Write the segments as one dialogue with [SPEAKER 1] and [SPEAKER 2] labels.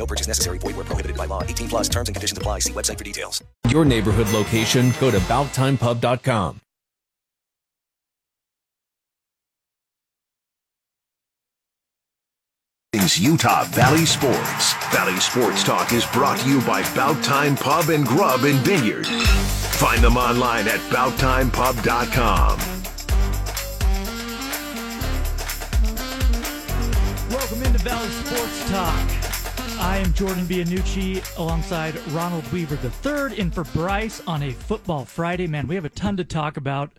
[SPEAKER 1] No purchase necessary. Void where prohibited by law. 18 plus terms and conditions apply. See website for details.
[SPEAKER 2] Your neighborhood location, go to BoutTimePub.com.
[SPEAKER 3] is Utah Valley Sports. Valley Sports Talk is brought to you by Bout Time Pub and Grub and Vineyard. Find them online at BoutTimePub.com.
[SPEAKER 4] Welcome into Valley Sports Talk. I am Jordan Bianucci alongside Ronald Weaver III in for Brice on a Football Friday. Man, we have a ton to talk about.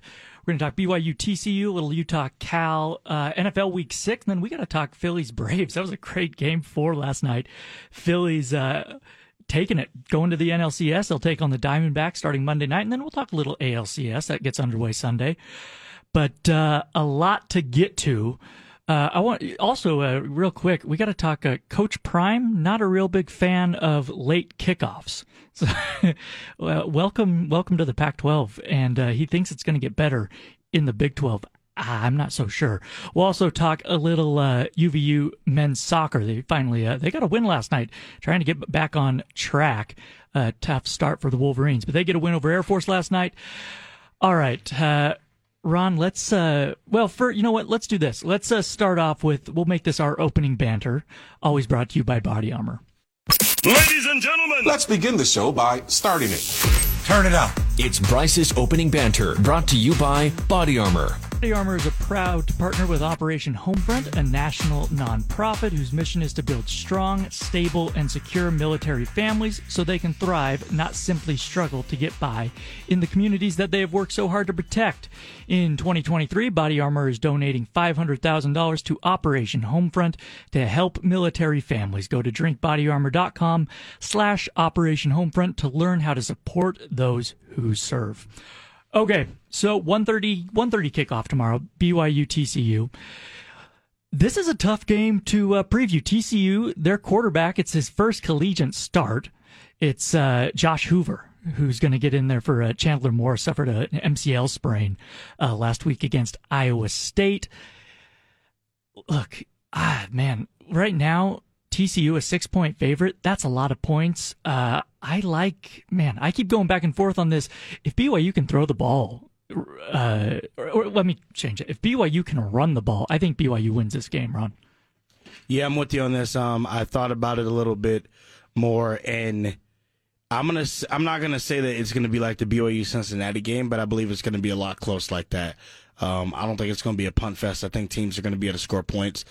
[SPEAKER 4] We're going to talk BYU TCU, little Utah Cal, uh, NFL Week Six, and then we got to talk Phillies Braves. That was a great game four last night. Phillies uh, taking it, going to the NLCS. They'll take on the Diamondbacks starting Monday night, and then we'll talk a little ALCS that gets underway Sunday. But uh, a lot to get to. Uh, I want also uh, real quick. We got to talk. Uh, Coach Prime, not a real big fan of late kickoffs. So, welcome, welcome to the Pac-12, and uh, he thinks it's going to get better in the Big 12. Ah, I'm not so sure. We'll also talk a little UVU uh, men's soccer. They finally uh, they got a win last night, trying to get back on track. tough start for the Wolverines, but they get a win over Air Force last night. All right. Ron, let's uh well for you know what, let's do this. Let's uh, start off with we'll make this our opening banter, always brought to you by Body Armor.
[SPEAKER 5] Ladies and gentlemen,
[SPEAKER 6] let's begin the show by starting it.
[SPEAKER 2] Turn it up. It's Brice's opening banter, brought to you by Body Armor.
[SPEAKER 4] Body Armor is a proud to partner with Operation Homefront, a national nonprofit whose mission is to build strong, stable, and secure military families so they can thrive, not simply struggle to get by in the communities that they have worked so hard to protect. In 2023, Body Armor is donating $500,000 to Operation Homefront to help military families. Go to drinkbodyarmor.com slash Operation Homefront to learn how to support those who serve. Okay, so 130, 130 kickoff tomorrow, BYU TCU. This is a tough game to uh, preview. TCU, their quarterback, it's his first collegiate start. It's uh, Josh Hoover, who's going to get in there for uh, Chandler Morris, suffered an MCL sprain uh, last week against Iowa State. Look, ah, man, right now, TCU a six point favorite. That's a lot of points. Uh, I like, man, I keep going back and forth on this. If BYU can throw the ball, uh, or, or, let me change it. If BYU can run the ball, I think BYU wins this game, Ron.
[SPEAKER 7] Yeah, I'm with you on this. Um, I thought about it a little bit more, and I'm gonna. I'm not gonna say that it's gonna be like the BYU Cincinnati game, but I believe it's gonna be a lot close like that. Um, I don't think it's gonna be a punt fest. I think teams are gonna be able to score points.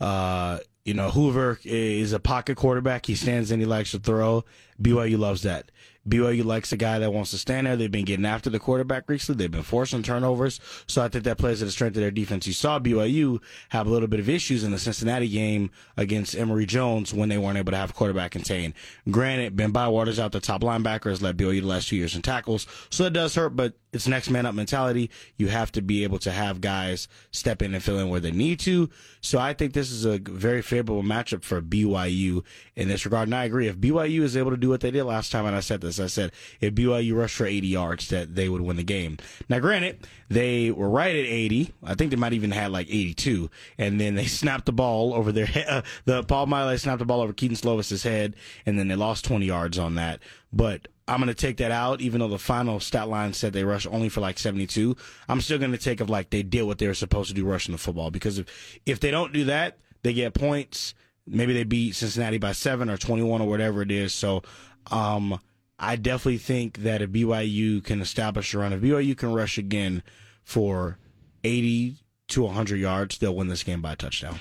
[SPEAKER 7] Uh, you know, Hoover is a pocket quarterback. He stands and he likes to throw. BYU loves that. BYU likes a guy that wants to stand there. They've been getting after the quarterback recently. They've been forcing turnovers. So I think that plays to the strength of their defense. You saw BYU have a little bit of issues in the Cincinnati game against Emory Jones when they weren't able to have quarterback contain. Granted, Ben Bywater's out the top linebacker has led BYU the last two years in tackles. So it does hurt, but it's next man up mentality. You have to be able to have guys step in and fill in where they need to. So I think this is a very favorable matchup for BYU in this regard. And I agree. If BYU is able to do what they did last time, and I said this. I said if BYU rushed for 80 yards, that they would win the game. Now, granted, they were right at 80. I think they might even had like 82, and then they snapped the ball over their head. Uh, the Paul Maile snapped the ball over Kedon Slovis's head, and then they lost 20 yards on that. But I'm going to take that out, even though the final stat line said they rushed only for like 72. I'm still going to take of like they did what they were supposed to do rushing the football because if if they don't do that, they get points. Maybe they beat Cincinnati by seven or 21 or whatever it is. So, um, I definitely think that if BYU can establish a run, if BYU can rush again for 80 to 100 yards, they'll win this game by a touchdown.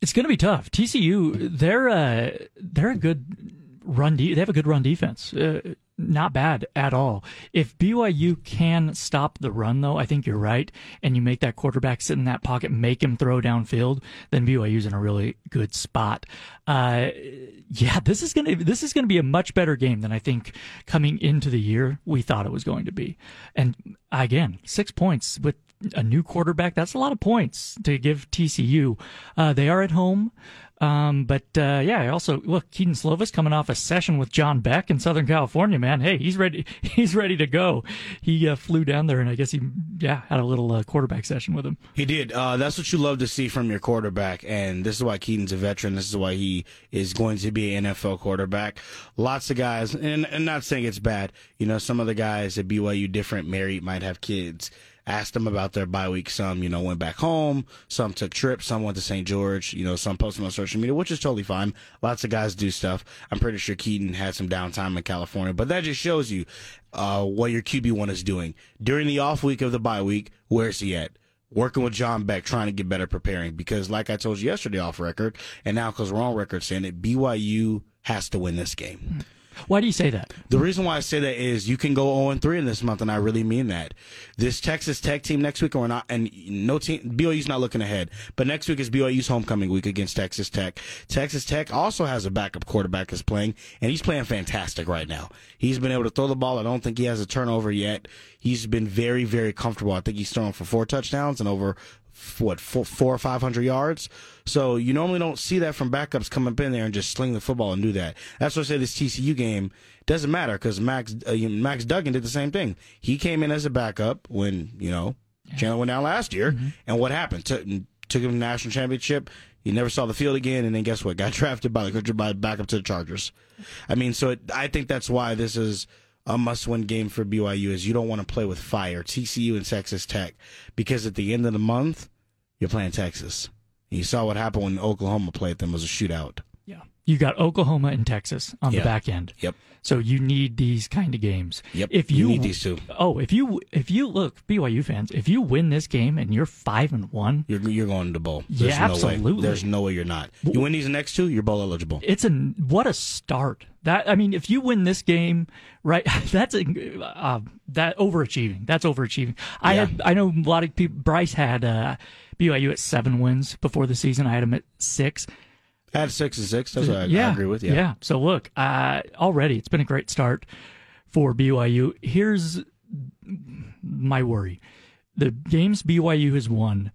[SPEAKER 4] It's going to be tough. TCU, they're uh, they're a good run. De- they have a good run defense. Uh, not bad at all. If BYU can stop the run, though, I think you're right, and you make that quarterback sit in that pocket, make him throw downfield, then BYU's in a really good spot. Uh, yeah, this is gonna this is gonna be a much better game than I think coming into the year we thought it was going to be. And again, six points with a new quarterback. That's a lot of points to give TCU. Uh, they are at home. Um, but uh, yeah, also look, Kedon Slovis coming off a session with John Beck in Southern California. Man, hey, he's ready. He's ready to go. He uh, flew down there, and I guess he yeah had a little uh, quarterback session with him.
[SPEAKER 7] He did. Uh, that's what you love to see from your quarterback, and this is why Kedon's a veteran. This is why he is going to be an NFL quarterback. Lots of guys, and, and not saying it's bad. You know, some of the guys at BYU, different married, might have kids asked them about their bye week. Some, you know, went back home. Some took trips. Some went to St. George. You know, some posted on social media, which is totally fine. Lots of guys do stuff. I'm pretty sure Kedon had some downtime in California, but that just shows you uh, what your QB one is doing during the off week of the bye week. Where's he at? Working with John Beck, trying to get better preparing because, like I told you yesterday off record, and now because we're on record saying it, BYU has to win this game.
[SPEAKER 4] Why do you say that?
[SPEAKER 7] The reason why I say that is you can go 0 3 in this month, and I really mean that. This Texas Tech team next week, or not, and no team, BYU's not looking ahead, but next week is BYU's homecoming week against Texas Tech. Texas Tech also has a backup quarterback that's playing, and he's playing fantastic right now. He's been able to throw the ball. I don't think he has a turnover yet. He's been very, very comfortable. I think he's thrown for four touchdowns and over what four, four or five hundred yards. So you normally don't see that from backups come up in there and just sling the football and do that. That's why I say this TCU game doesn't matter because Max uh, Max Duggan did the same thing. He came in as a backup when you know Chandler went down last year, mm-hmm. and what happened? Took took him to the national championship. He never saw the field again, and then guess what? Got drafted by the by backup to the Chargers. I mean, so it, I think that's why this is a must-win game for BYU. Is you don't want to play with fire, TCU and Texas Tech, because at the end of the month you're playing Texas. You saw what happened when Oklahoma played them was a shootout.
[SPEAKER 4] You got Oklahoma and Texas on
[SPEAKER 7] yeah.
[SPEAKER 4] the back end.
[SPEAKER 7] Yep.
[SPEAKER 4] So you need these kind of games.
[SPEAKER 7] Yep.
[SPEAKER 4] If you,
[SPEAKER 7] you need these two.
[SPEAKER 4] Oh, if you if you look BYU fans, if you win this game and you're five and one,
[SPEAKER 7] you're you're going to bowl. There's
[SPEAKER 4] yeah,
[SPEAKER 7] no
[SPEAKER 4] absolutely.
[SPEAKER 7] Way. There's no way you're not. You win these next two, you're bowl eligible.
[SPEAKER 4] It's a what a start. That I mean, if you win this game, right? That's a, uh, that overachieving. That's overachieving. I
[SPEAKER 7] Yeah.
[SPEAKER 4] had I know a lot of people. Brice had uh, BYU at seven wins before the season. I had him at six.
[SPEAKER 7] Had six and six. That's what I,
[SPEAKER 4] yeah,
[SPEAKER 7] I agree with. Yeah.
[SPEAKER 4] Yeah. So look, uh, already it's been a great start for BYU. Here's my worry: the games BYU has won,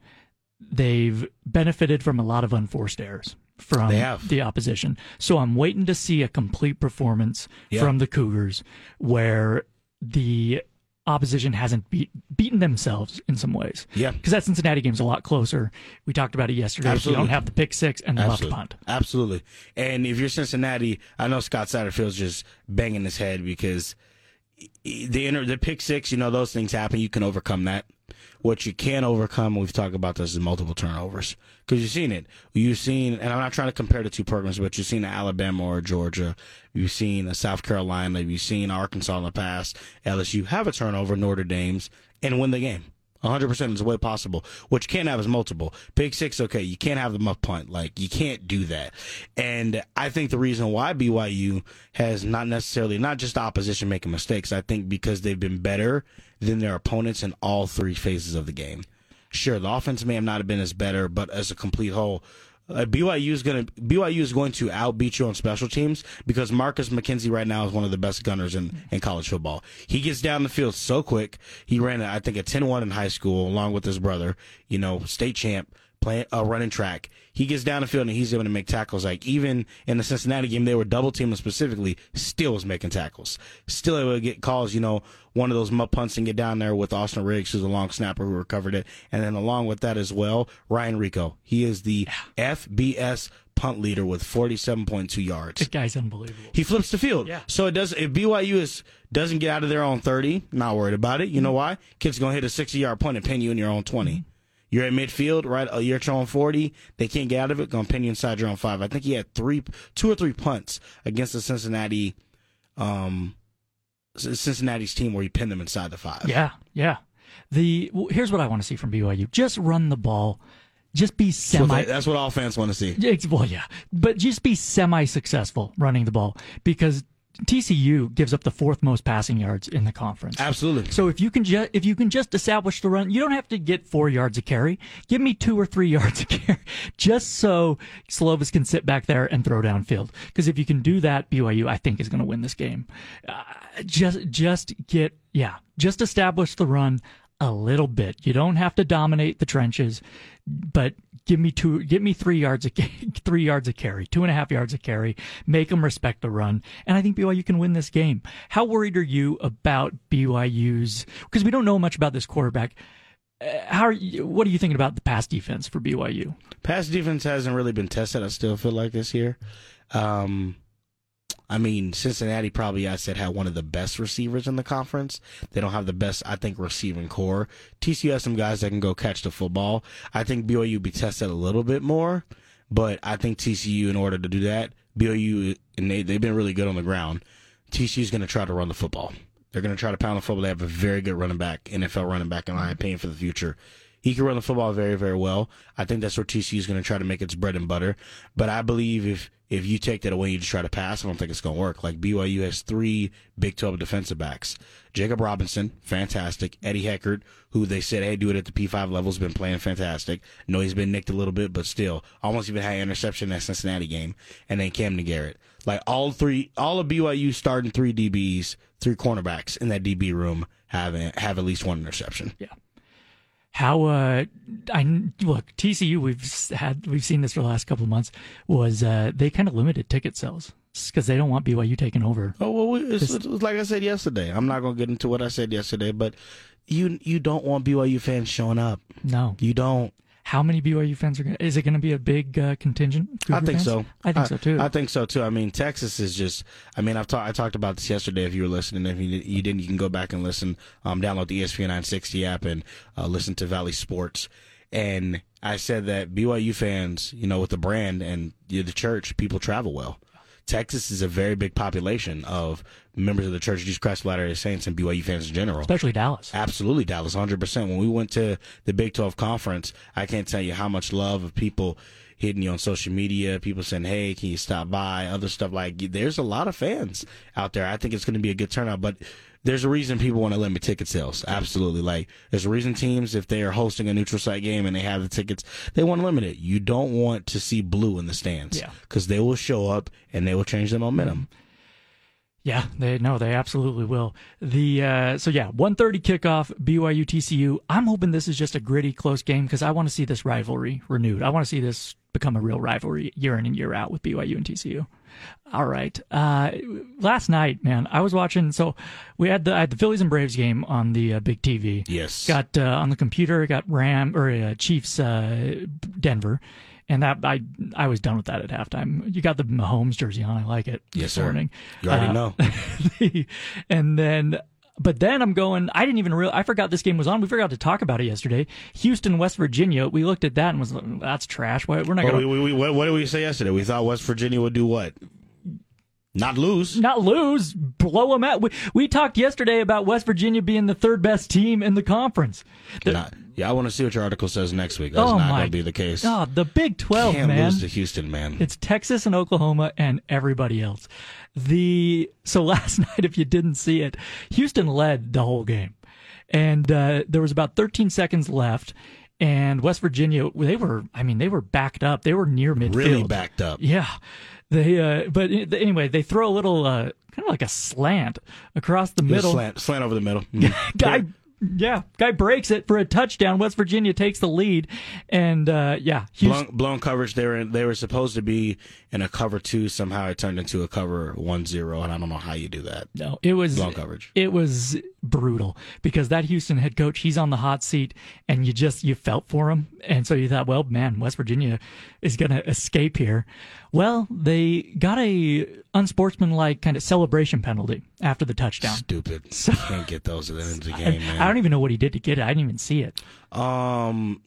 [SPEAKER 4] they've benefited from a lot of unforced errors from the opposition. So I'm waiting to see a complete performance
[SPEAKER 7] Yeah.
[SPEAKER 4] from the Cougars where the opposition hasn't beat, beaten themselves in some ways.
[SPEAKER 7] Yeah.
[SPEAKER 4] Because that Cincinnati game's a lot closer. We talked about it yesterday. If you
[SPEAKER 7] Absolutely.
[SPEAKER 4] don't have the pick six and the
[SPEAKER 7] Absolutely.
[SPEAKER 4] left punt.
[SPEAKER 7] Absolutely. And if you're Cincinnati, I know Scott Satterfield's just banging his head because the inner the pick six, you know, those things happen. You can overcome that. What you can overcome, we've talked about this, is multiple turnovers because you've seen it. You've seen, and I'm not trying to compare the two programs, but you've seen Alabama or Georgia. You've seen South Carolina. You've seen Arkansas in the past. LSU have a turnover, Notre Dame's, and win the game. 100% is way possible. What you can't have is multiple. Pick six, okay, you can't have the muff punt. Like, you can't do that. And I think the reason why BYU has not necessarily, not just the opposition making mistakes, I think because they've been better than their opponents in all three phases of the game. Sure, the offense may have not have been as better, but as a complete whole, uh, BYU is going to BYU is going to outbeat you on special teams because Marcus McKenzie right now is one of the best gunners in, in college football. He gets down the field so quick. He ran, I think, a 10-1 in high school along with his brother, you know, state champ. Playing uh, running track. He gets down the field and he's able to make tackles. Like even in the Cincinnati game, they were double teaming specifically. Still was making tackles. Still able to get calls. You know, one of those muff punts and get down there with Austin Riggs, who's a long snapper who recovered it. And then along with that as well, Ryan Rehkow. He is the FBS punt leader with 47.2 yards.
[SPEAKER 4] This guy's unbelievable.
[SPEAKER 7] He flips the field.
[SPEAKER 4] Yeah.
[SPEAKER 7] So it does. If BYU is doesn't get out of their own 30, not worried about it. You know why? Kid's gonna hit a 60 yard punt and pin you in your own 20. You're at midfield, right? Uh, You're own 40. They can't get out of it. Gonna pin you inside your own five. I think he had three, two or three punts against the Cincinnati, um, Cincinnati's team where he pinned them inside the five.
[SPEAKER 4] Yeah, yeah. The well, here's what I want to see from BYU: just run the ball, just be semi.
[SPEAKER 7] they- that's what all fans want to see.
[SPEAKER 4] Ex- Well, yeah, but just be semi-successful running the ball because TCU gives up the fourth most passing yards in the conference.
[SPEAKER 7] Absolutely.
[SPEAKER 4] So if you can just if you can just establish the run, you don't have to get four yards a carry. Give me two or three yards a carry, just so Slovis can sit back there and throw downfield. Because if you can do that, BYU I think is going to win this game. Uh, just just get yeah, just establish the run a little bit. You don't have to dominate the trenches, but give me two, give me three yards a three yards a carry, two and a half yards a carry. Make them respect the run, and I think BYU can win this game. How worried are you about BYU's? Because we don't know much about this quarterback. Uh, how are you, what are you thinking about the pass defense for BYU?
[SPEAKER 7] Pass defense hasn't really been tested. I still feel like this year. Um, I mean, Cincinnati probably, I said, had one of the best receivers in the conference. They don't have the best, I think, receiving corps. TCU has some guys that can go catch the football. I think BYU be tested a little bit more, but I think TCU, in order to do that, BYU, and they, they've been really good on the ground. TCU is going to try to run the football. They're going to try to pound the football. They have a very good running back, NFL running back, in my opinion, for the future. He can run the football very, very well. I think that's where TCU is going to try to make its bread and butter. But I believe if if you take that away and you just try to pass, I don't think it's going to work. Like BYU has three Big 12 defensive backs. Jakob Robinson, fantastic. Eddie Heckard, who they said, hey, do it at the P5 level, has been playing fantastic. No, he's been nicked a little bit, but still, almost even had an interception in that Cincinnati game. And then Kamden Garrett. Like all three, all of BYU starting three DBs, three cornerbacks in that DB room have have at least one interception.
[SPEAKER 4] Yeah. How uh, I look TCU. We've had we've seen this for the last couple of months. Was uh, they kind of limited ticket sales because they don't want BYU taking over.
[SPEAKER 7] Oh well, we- it's, it's like I said yesterday. I'm not gonna get into what I said yesterday, but you you don't want BYU fans showing up.
[SPEAKER 4] No,
[SPEAKER 7] you don't.
[SPEAKER 4] How many BYU fans are going? to Is it going to be a big uh, contingent?
[SPEAKER 7] I think
[SPEAKER 4] fans?
[SPEAKER 7] so.
[SPEAKER 4] I think so too.
[SPEAKER 7] I think so too. I mean, Texas is just. I mean, I've talked. I talked about this yesterday. If you were listening, if you, you didn't, you can go back and listen. Um, download the ESPN 960 app and uh, listen to Valley Sports. And I said that BYU fans, you know, with the brand and you know, the church, people travel well. Texas is a very big population of members of the Church of Jesus Christ of Latter-day Saints and BYU fans in general.
[SPEAKER 4] Especially Dallas.
[SPEAKER 7] Absolutely, Dallas, 100%. When we went to the Big 12 conference, I can't tell you how much love of people hitting you on social media, people saying, hey, can you stop by, other stuff like There's a lot of fans out there. I think it's going to be a good turnout, but there's a reason people want to limit ticket sales. Absolutely. Like, there's a reason teams, if they are hosting a neutral site game and they have the tickets, they want to limit it. You don't want to see blue in the stands.
[SPEAKER 4] Yeah.
[SPEAKER 7] Because they will show up and they will change the momentum.
[SPEAKER 4] Yeah, they no, they absolutely will. The uh, so yeah, 1:30 kickoff BYU TCU. I'm hoping this is just a gritty close game because I want to see this rivalry renewed. I want to see this become a real rivalry year in and year out with BYU and TCU. All right. Uh, last night, man, I was watching. So we had the I had the Phillies and Braves game on the uh, big TV.
[SPEAKER 7] Yes.
[SPEAKER 4] Got uh, on the computer. Got Ram or uh, Chiefs uh, Denver, and that I I was done with that at halftime. You got the Mahomes jersey on. I like it.
[SPEAKER 7] Yes,
[SPEAKER 4] this
[SPEAKER 7] sir.
[SPEAKER 4] morning.
[SPEAKER 7] You already
[SPEAKER 4] Uh,
[SPEAKER 7] know.
[SPEAKER 4] and then but then I'm going. I didn't even real. I forgot this game was on. We forgot to talk about it yesterday. Houston, West Virginia. We looked at that and was like, that's trash. Why- We're not going
[SPEAKER 7] we, we, what, what did we say yesterday? We thought West Virginia would do what? Not lose.
[SPEAKER 4] not lose, blow them out. We, we talked yesterday about West Virginia being the third best team in the conference. The-
[SPEAKER 7] Not- yeah, I want to see what your article says next week. That's
[SPEAKER 4] oh
[SPEAKER 7] not going to be the case.
[SPEAKER 4] God, the Big Twelve,
[SPEAKER 7] Can't
[SPEAKER 4] man.
[SPEAKER 7] lose to Houston, man.
[SPEAKER 4] It's Texas and Oklahoma and everybody else. The so last night, if you didn't see it, Houston led the whole game, and uh, there was about 13 seconds left, and West Virginia they were, I mean, they were backed up. They were near midfield,
[SPEAKER 7] Really backed up.
[SPEAKER 4] Yeah, they. Uh, but anyway, they throw a little, uh, kind of like a slant across the middle.
[SPEAKER 7] Slant, slant over the middle. Mm.
[SPEAKER 4] Guy Yeah, guy breaks it for a touchdown. West Virginia takes the lead, and uh, yeah,
[SPEAKER 7] blown, blown coverage. They were they were supposed to be in a cover two. Somehow it turned into a cover one zero, and I don't know how you do that.
[SPEAKER 4] No, it was
[SPEAKER 7] blown coverage.
[SPEAKER 4] It was brutal because that Houston head coach, he's on the hot seat, and you just you felt for him, and so you thought, well, man, West Virginia is going to escape here. Well, they got a unsportsmanlike kind of celebration penalty after the touchdown.
[SPEAKER 7] Stupid. So, can't get those at the end of the game, man.
[SPEAKER 4] I don't even know what he did to get it. I didn't even see it.
[SPEAKER 7] Um,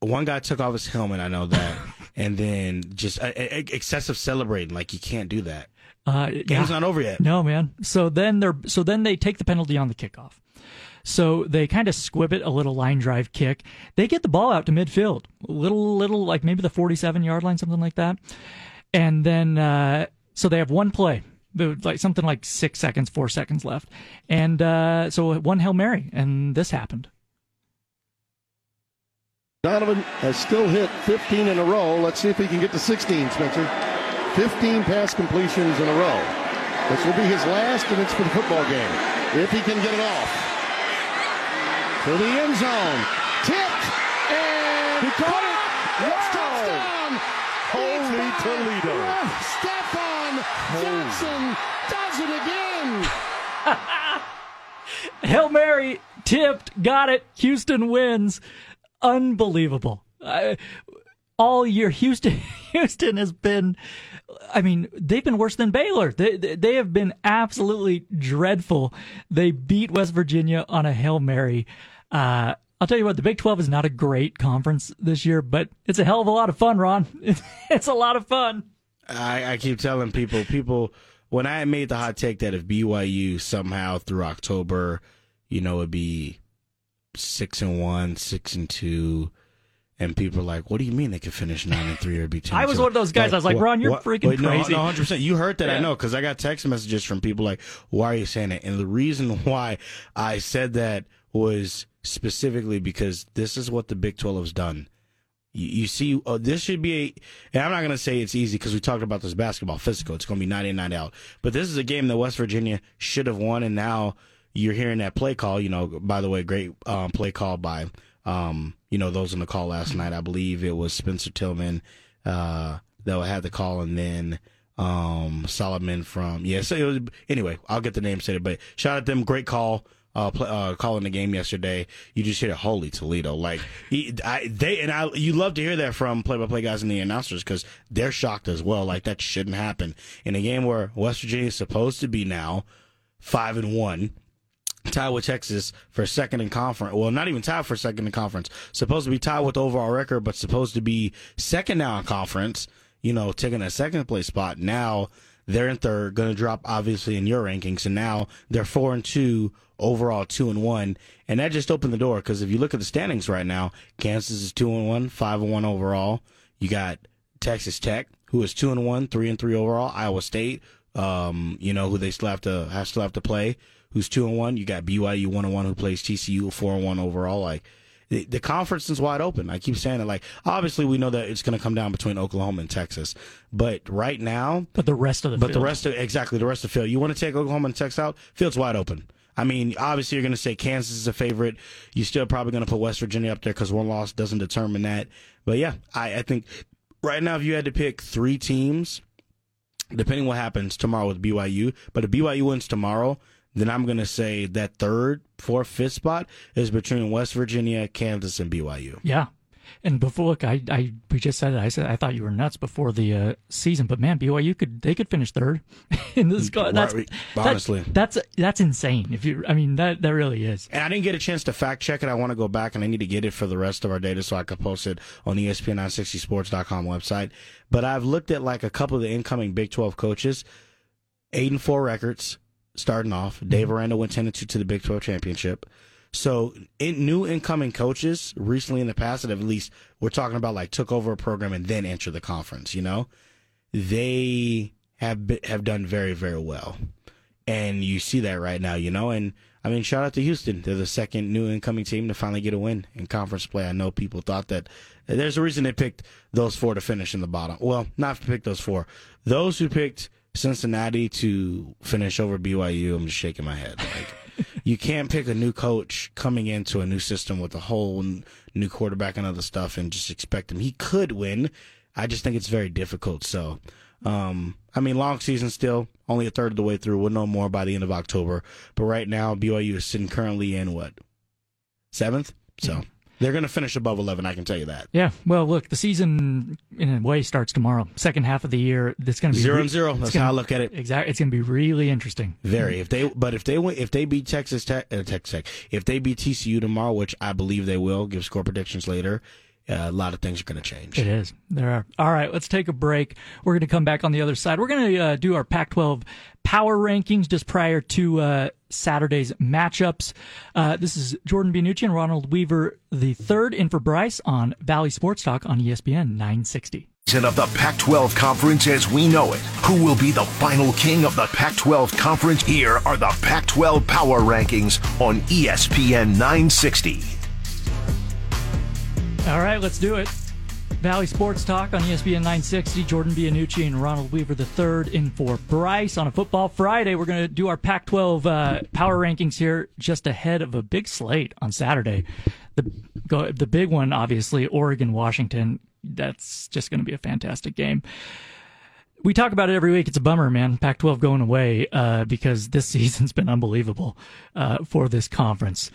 [SPEAKER 7] one guy took off his helmet. I know that, and then just uh, excessive celebrating. Like you can't do that. Uh, Game's yeah. not over yet.
[SPEAKER 4] No, man. So then they're so then they take the penalty on the kickoff. So they kind of squib it a little line drive kick. They get the ball out to midfield, little little like maybe the 47 yard line, something like that. And then uh, so they have one play like something like six seconds, four seconds left, and uh, so one hail mary, and this happened.
[SPEAKER 8] Donovan has still hit 15 in a row. Let's see if he can get to 16, Spencer. 15 pass completions in a row. This will be his last, and it's for the football game. If he can get it off. To the end zone. Tipped, and he caught it. Wow. Touchdown. Holy Toledo. Stefan Jackson does it again.
[SPEAKER 4] Hail Mary, tipped, got it. Houston wins. Unbelievable. all year, Houston, Houston has been. I mean, they've been worse than Baylor. They, they have been absolutely dreadful. They beat West Virginia on a hail mary. Uh, I'll tell you what, the Big 12 is not a great conference this year, but it's a hell of a lot of fun, Ron. It's a lot of fun.
[SPEAKER 7] I, I keep telling people, people, when I made the hot take that if BYU somehow through October, you know, it'd be six and one, six and two, and people are like, "What do you mean they could finish nine and three or be 10
[SPEAKER 4] I was one of those guys. Like, I was like, "Ron, you're what, freaking wait, crazy."
[SPEAKER 7] No, hundred percent. You heard that, yeah. I know, because I got text messages from people like, "Why are you saying it?" And the reason why I said that was specifically because this is what the Big Twelve has done. You, you see, uh, this should be a, and I'm not going to say it's easy because we talked about this basketball physical. It's going to be 90 and 90 out. But this is a game that West Virginia should have won, and now you're hearing that play call. You know, by the way, great um, play call by, um, you know, those on the call last night. I believe it was Spencer Tillman uh, that had the call, and then um, Solomon from, yeah, so was, anyway, I'll get the name said, but shout out them. Great call uh, play, uh, calling the game yesterday, you just hear holy Toledo. Like he, I, they and I, you love to hear that from play-by-play guys and the announcers because they're shocked as well. Like that shouldn't happen in a game where West Virginia is supposed to be now five and one. Tied with Texas for second in conference. Well, not even tied for second in conference. Supposed to be tied with overall record, but supposed to be second now in conference. You know, taking a second place spot. Now they're in third, going to drop obviously in your rankings, and now they're four and two overall two and one, and that just opened the door because if you look at the standings right now, Kansas is two and one, five and one overall. You got Texas Tech, who is two and one, three and three overall. Iowa State, um, you know, who they still have to have still have to play, who's two and one. You got BYU one and one, who plays TCU four and one overall. Like the, the conference is wide open. I keep saying it. Like obviously, we know that it's going to come down between Oklahoma and Texas, but right now,
[SPEAKER 4] but the rest of the
[SPEAKER 7] but
[SPEAKER 4] field.
[SPEAKER 7] the rest of exactly the rest of the field. You want to take Oklahoma and Texas out? Field's wide open. I mean, obviously, you're going to say Kansas is a favorite. You're still probably going to put West Virginia up there because one loss doesn't determine that. But yeah, I, I think right now, if you had to pick three teams, depending what happens tomorrow with BYU, but if BYU wins tomorrow, then I'm going to say that third, fourth, fifth spot is between West Virginia, Kansas, and BYU.
[SPEAKER 4] Yeah, and before, look, I, I we just said it. I said I thought you were nuts before the uh, season, but man, BYU could they could finish third in this. That's
[SPEAKER 7] honestly,
[SPEAKER 4] that, that's that's insane. If you, I mean, that that really is.
[SPEAKER 7] And I didn't get a chance to fact check it. I want to go back and I need to get it for the rest of our data so I can post it on the ESPN960sports.com website. But I've looked at like a couple of the incoming Big 12 coaches, eight and four records starting off. Dave mm-hmm. Aranda went ten and two to the Big 12 championship. So in, new incoming coaches recently in the past that have at least we're talking about like took over a program and then entered the conference, you know, they have been, have done very very well, and you see that right now, you know. And I mean, shout out to Houston; they're the second new incoming team to finally get a win in conference play. I know people thought that there's a reason they picked those four to finish in the bottom. Well, not to pick those four; those who picked Cincinnati to finish over BYU. I'm just shaking my head. Like, you can't pick a new coach coming into a new system with a whole new quarterback and other stuff, and just expect him. He could win. I just think it's very difficult. So, um, I mean, long season still, only a third of the way through. We'll know more by the end of October. But right now, BYU is sitting currently in what seventh. So they're going to finish above eleven. I can tell you that.
[SPEAKER 4] Yeah. Well, look, the season in a way starts tomorrow. Second half of the year, it's going to be
[SPEAKER 7] Zero
[SPEAKER 4] re-
[SPEAKER 7] and zero. That's
[SPEAKER 4] gonna-
[SPEAKER 7] how I look at it.
[SPEAKER 4] Exactly. It's going to be really interesting.
[SPEAKER 7] Very. If they, but if they if they beat Texas Tech, uh, Texas Tech, if they beat TCU tomorrow, which I believe they will, give score predictions later. Uh, a lot of things are going to change.
[SPEAKER 4] It is. There are. All right, let's take a break. We're going to come back on the other side. We're going to uh, do our Pac 12 power rankings just prior to uh, Saturday's matchups. Uh, this is Jordan Bianucci and Ronald Weaver, the third in for Brice on Valley Sports Talk on ESPN 960.
[SPEAKER 3] Season of the Pac-12 Conference as we know it. Who will be the final king of the Pac-12 Conference? Here are the Pac-12 Power Rankings on ESPN 960.
[SPEAKER 4] All right, let's do it. Valley Sports Talk on ESPN 960. Jordan Bianucci and Ronald Weaver the third in for Brice on a Football Friday. We're going to do our Pac-12 uh, power rankings here, just ahead of a big slate on Saturday. The the big one, obviously, Oregon Washington. That's just going to be a fantastic game. We talk about it every week. It's a bummer, man. Pac-12 going away uh, because this season's been unbelievable uh, for this conference.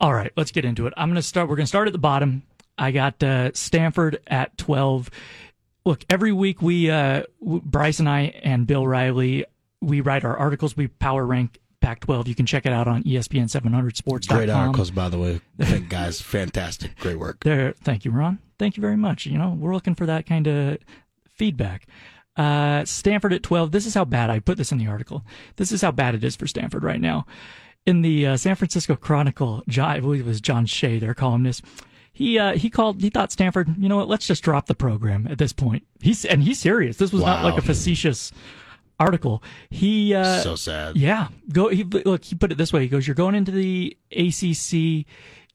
[SPEAKER 4] All right, let's get into it. I'm going to start. We're going to start at the bottom. I got uh, Stanford at 12. Look, every week we, uh, Brice and I and Bill Riley, we write our articles. We power rank Pac 12. You can check it out on ESPN 700sports.com.
[SPEAKER 7] Great articles, by the way. Thank guys, fantastic, great work.
[SPEAKER 4] There, thank you, Ron. Thank you very much. You know, we're looking for that kind of feedback. Uh, Stanford at 12. This is how bad I put this in the article. This is how bad it is for Stanford right now. In the uh, San Francisco Chronicle, John, I believe it was John Shea, their columnist. He uh, he called. He thought Stanford. You know what? Let's just drop the program at this point. He's and he's serious. This was not like a facetious article. He uh,
[SPEAKER 7] So sad.
[SPEAKER 4] yeah. Go he look, he put it this way. He goes, You're going into the ACC,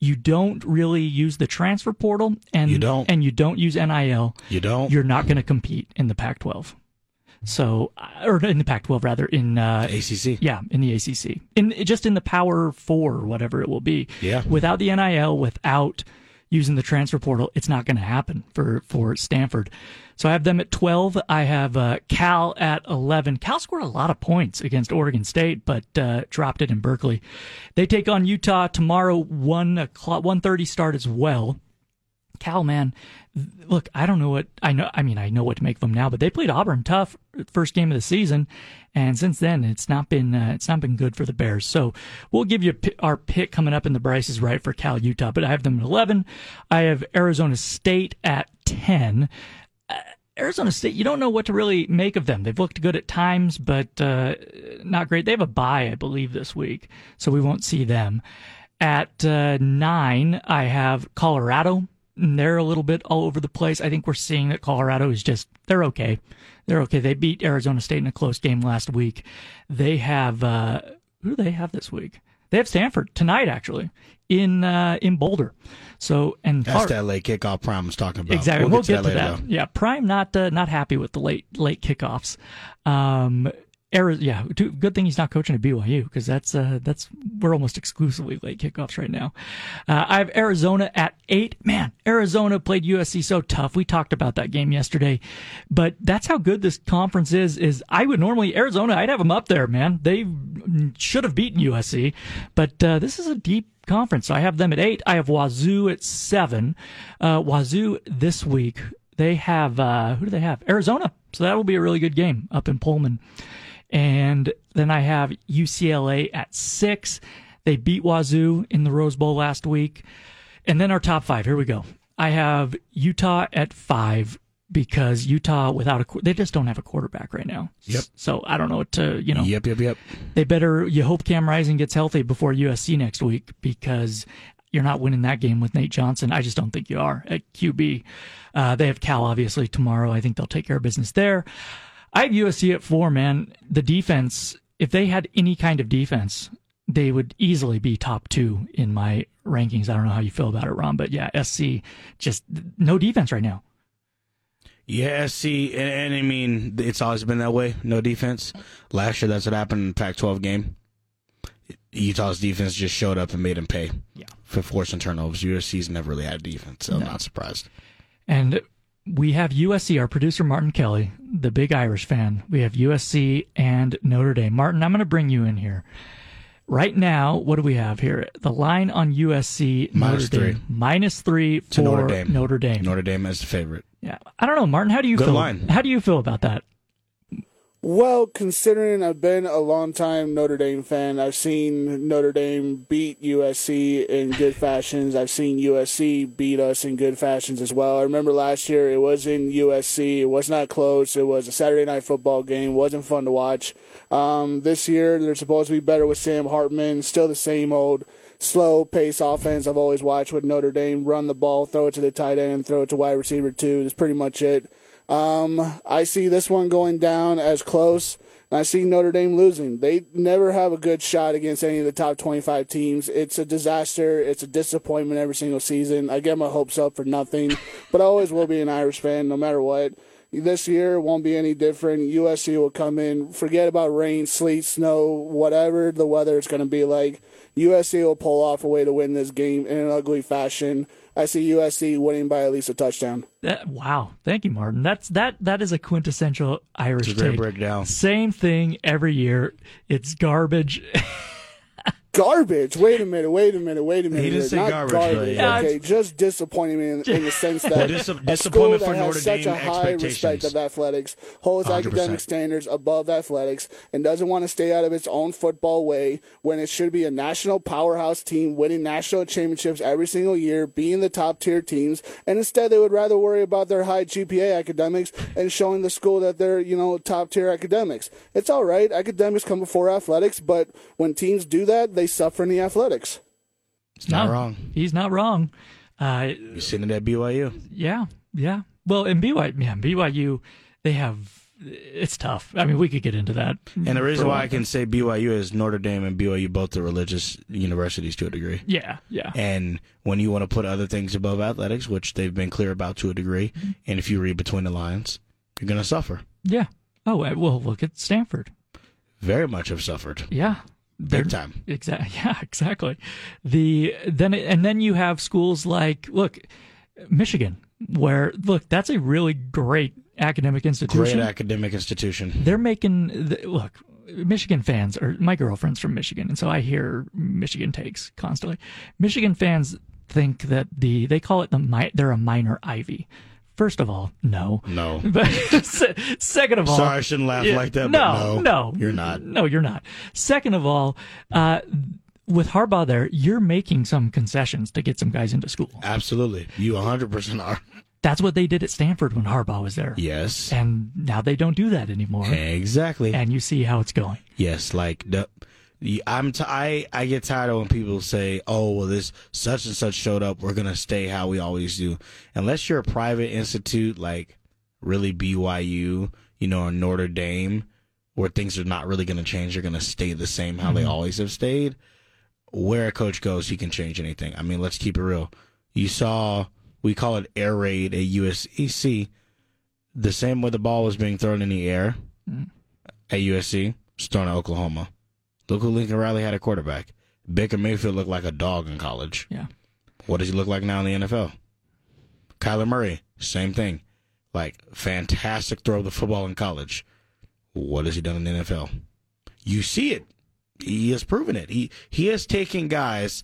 [SPEAKER 4] you don't really use the transfer portal and
[SPEAKER 7] You don't.
[SPEAKER 4] and you don't use NIL.
[SPEAKER 7] You don't.
[SPEAKER 4] You're not going to compete in the Pac 12. So, or in the Pac 12, rather, in uh,
[SPEAKER 7] ACC.
[SPEAKER 4] yeah, in the ACC, in just in the Power Four, whatever it will be.
[SPEAKER 7] Yeah.
[SPEAKER 4] Without the NIL, without using the transfer portal, it's not going to happen for for Stanford. So I have them at 12. I have uh, Cal at 11. Cal scored a lot of points against Oregon State, but uh, dropped it in Berkeley. They take on Utah tomorrow, one o'clock, one thirty start as well. Cal, man, look, I don't know what I know. I mean, I know what to make of them now, but they played Auburn tough first game of the season, and since then it's not been uh, it's not been good for the Bears. So we'll give you our pick coming up in the Brice is right for Cal Utah, but I have them at eleven. I have Arizona State at ten. Uh, Arizona State, you don't know what to really make of them. They've looked good at times, but uh, not great. They have a bye, I believe, this week, so we won't see them. At uh, nine, I have Colorado. They're a little bit all over the place. I think we're seeing that Colorado is just, they're okay. They're okay. They beat Arizona State in a close game last week. They have, uh, who do they have this week? They have Stanford tonight, actually, in uh, in Boulder. So, and
[SPEAKER 7] That's that late kickoff Prime was talking about.
[SPEAKER 4] Exactly. We'll, get, to that.
[SPEAKER 7] later, though.
[SPEAKER 4] Yeah, Prime not uh, not happy with the late late kickoffs. Um, Ari- yeah, good thing he's not coaching at BYU because that's uh, that's we're almost exclusively late kickoffs right now. Uh, I have Arizona at eight. Man, Arizona played USC so tough. We talked about that game yesterday, but that's how good this conference is. Is I would normally Arizona, I'd have them up there, man. They should have beaten USC, but uh, this is a deep conference. So I have them at eight. I have Wazoo at seven. Uh, Wazoo this week they have uh, who do they have? Arizona. So that will be a really good game up in Pullman. And then I have UCLA at six. They beat Wazoo in the Rose Bowl last week. And then our top five. Here we go. I have Utah at five because Utah without a they just don't have a quarterback right now.
[SPEAKER 7] Yep.
[SPEAKER 4] So I don't know what to you know.
[SPEAKER 7] Yep, yep, yep.
[SPEAKER 4] They better you hope Cam Rising gets healthy before USC next week because you're not winning that game with Nate Johnson. I just don't think you are at QB. Uh, they have Cal obviously tomorrow. I think they'll take care of business there. I have USC at four, man. The defense, if they had any kind of defense, they would easily be top two in my rankings. I don't know how you feel about it, Ron, but yeah, SC just no defense right now.
[SPEAKER 7] Yeah, see, and, and I mean, it's always been that way. No defense. Last year, that's what happened in the Pac-12 game. Utah's defense just showed up and made them pay.
[SPEAKER 4] Yeah.
[SPEAKER 7] For forcing turnovers. USC's never really had a defense, so I'm not surprised.
[SPEAKER 4] And we have USC, our producer Martin Kelly, the big Irish fan. We have USC and Notre Dame. Martin, I'm going to bring you in here. Right now, what do we have here? The line on USC
[SPEAKER 7] Minus
[SPEAKER 4] Notre Dame,
[SPEAKER 7] three.
[SPEAKER 4] minus three for
[SPEAKER 7] Notre Dame.
[SPEAKER 4] Notre Dame.
[SPEAKER 7] Notre Dame as the favorite.
[SPEAKER 4] Yeah, I don't know, Martin. How do you
[SPEAKER 7] Good
[SPEAKER 4] feel?
[SPEAKER 7] line.
[SPEAKER 4] How do you feel about that?
[SPEAKER 9] Well, considering I've been a long time Notre Dame fan, I've seen Notre Dame beat USC in good fashions. I've seen USC beat us in good fashions as well. I remember last year it was in USC. It was not close. It was a Saturday night football game. It wasn't fun to watch. Um, this year they're supposed to be better with Sam Hartman. Still the same old slow pace offense I've always watched with Notre Dame. Run the ball, throw it to the tight end, throw it to wide receiver two. That's pretty much it. Um, I see this one going down as close. And I see Notre Dame losing. They never have a good shot against any of the top 25 teams. It's a disaster. It's a disappointment every single season. I get my hopes up for nothing, but I always will be an Irish fan no matter what. This year won't be any different. USC will come in, forget about rain, sleet, snow, whatever the weather is going to be like. USC will pull off a way to win this game in an ugly fashion. I see USC winning by at least a touchdown.
[SPEAKER 4] That, wow, thank you, Martin. That's that. That is a quintessential Irish
[SPEAKER 7] It's a great
[SPEAKER 4] take.
[SPEAKER 7] breakdown.
[SPEAKER 4] Same thing every year. It's garbage.
[SPEAKER 9] Garbage. Wait a minute. Wait a minute. Wait a minute.
[SPEAKER 7] He didn't say
[SPEAKER 9] Not
[SPEAKER 7] garbage,
[SPEAKER 9] garbage.
[SPEAKER 7] yeah.
[SPEAKER 9] Okay, just disappointing me in, in the sense that
[SPEAKER 7] Well, dis-
[SPEAKER 9] a
[SPEAKER 7] disappointment
[SPEAKER 9] school that
[SPEAKER 7] for
[SPEAKER 9] has
[SPEAKER 7] Notre
[SPEAKER 9] such a high respect of athletics, holds
[SPEAKER 7] 100%.
[SPEAKER 9] academic standards above athletics, and doesn't want to stay out of its own football way when it should be a national powerhouse team winning national championships every single year, being the top tier teams, and instead they would rather worry about their high GPA academics and showing the school that they're you know top tier academics. It's all right. Academics come before athletics, but when teams do that, they suffer in the athletics.
[SPEAKER 7] It's not
[SPEAKER 4] No,
[SPEAKER 7] wrong.
[SPEAKER 4] He's not wrong. Uh,
[SPEAKER 7] You're sitting at BYU.
[SPEAKER 4] yeah, yeah. Well, in BYU, yeah, BYU, they have. It's tough. I mean, we could get into that.
[SPEAKER 7] And the reason why I can say BYU is Notre Dame and BYU both are religious universities to a degree.
[SPEAKER 4] Yeah, yeah.
[SPEAKER 7] And when you want to put other things above athletics, which they've been clear about to a degree,
[SPEAKER 4] Mm-hmm.
[SPEAKER 7] and if you read between the lines, you're going to suffer.
[SPEAKER 4] Yeah. Oh, well, look at Stanford.
[SPEAKER 7] Very much have suffered.
[SPEAKER 4] Yeah.
[SPEAKER 7] Big time.
[SPEAKER 4] Exactly. Yeah, exactly. The then and then you have schools like look, Michigan, where look that's a really great academic institution.
[SPEAKER 7] Great academic institution.
[SPEAKER 4] They're making the, look. Michigan fans are my girlfriend's from Michigan, and so I hear Michigan takes constantly. Michigan fans think that the they call it the they're a minor Ivy. First of all, no.
[SPEAKER 7] No.
[SPEAKER 4] But second of all,
[SPEAKER 7] Sorry, I shouldn't laugh like that,
[SPEAKER 4] No,
[SPEAKER 7] but no.
[SPEAKER 4] no,
[SPEAKER 7] You're not.
[SPEAKER 4] No, you're not. Second of all, uh, with Harbaugh there, you're making some concessions to get some guys into school.
[SPEAKER 7] Absolutely. You 100% are.
[SPEAKER 4] That's what they did at Stanford when Harbaugh was there.
[SPEAKER 7] Yes.
[SPEAKER 4] And now they don't do that anymore.
[SPEAKER 7] Exactly.
[SPEAKER 4] And you see how it's going.
[SPEAKER 7] Yes, like the- I'm t- I I get tired of when people say, "Oh, well, this such and such showed up. We're gonna stay how we always do." Unless you're a private institute like really BYU, you know, or Notre Dame, where things are not really gonna change, they're gonna stay the same how they
[SPEAKER 4] Mhm.
[SPEAKER 7] always have stayed. Where a coach goes, he can change anything. I mean, let's keep it real. You saw we call it air raid at USC. The same way the ball was being thrown in the air
[SPEAKER 4] Mm.
[SPEAKER 7] at USC, it's thrown at Oklahoma. Look who Lincoln Riley had a quarterback. Baker Mayfield looked like a dog in college.
[SPEAKER 4] Yeah.
[SPEAKER 7] What does he look like now in the NFL? Kyler Murray, same thing. Like, fantastic throw of the football in college. What has he done in the NFL? You see it. He has proven it. He he has taken guys,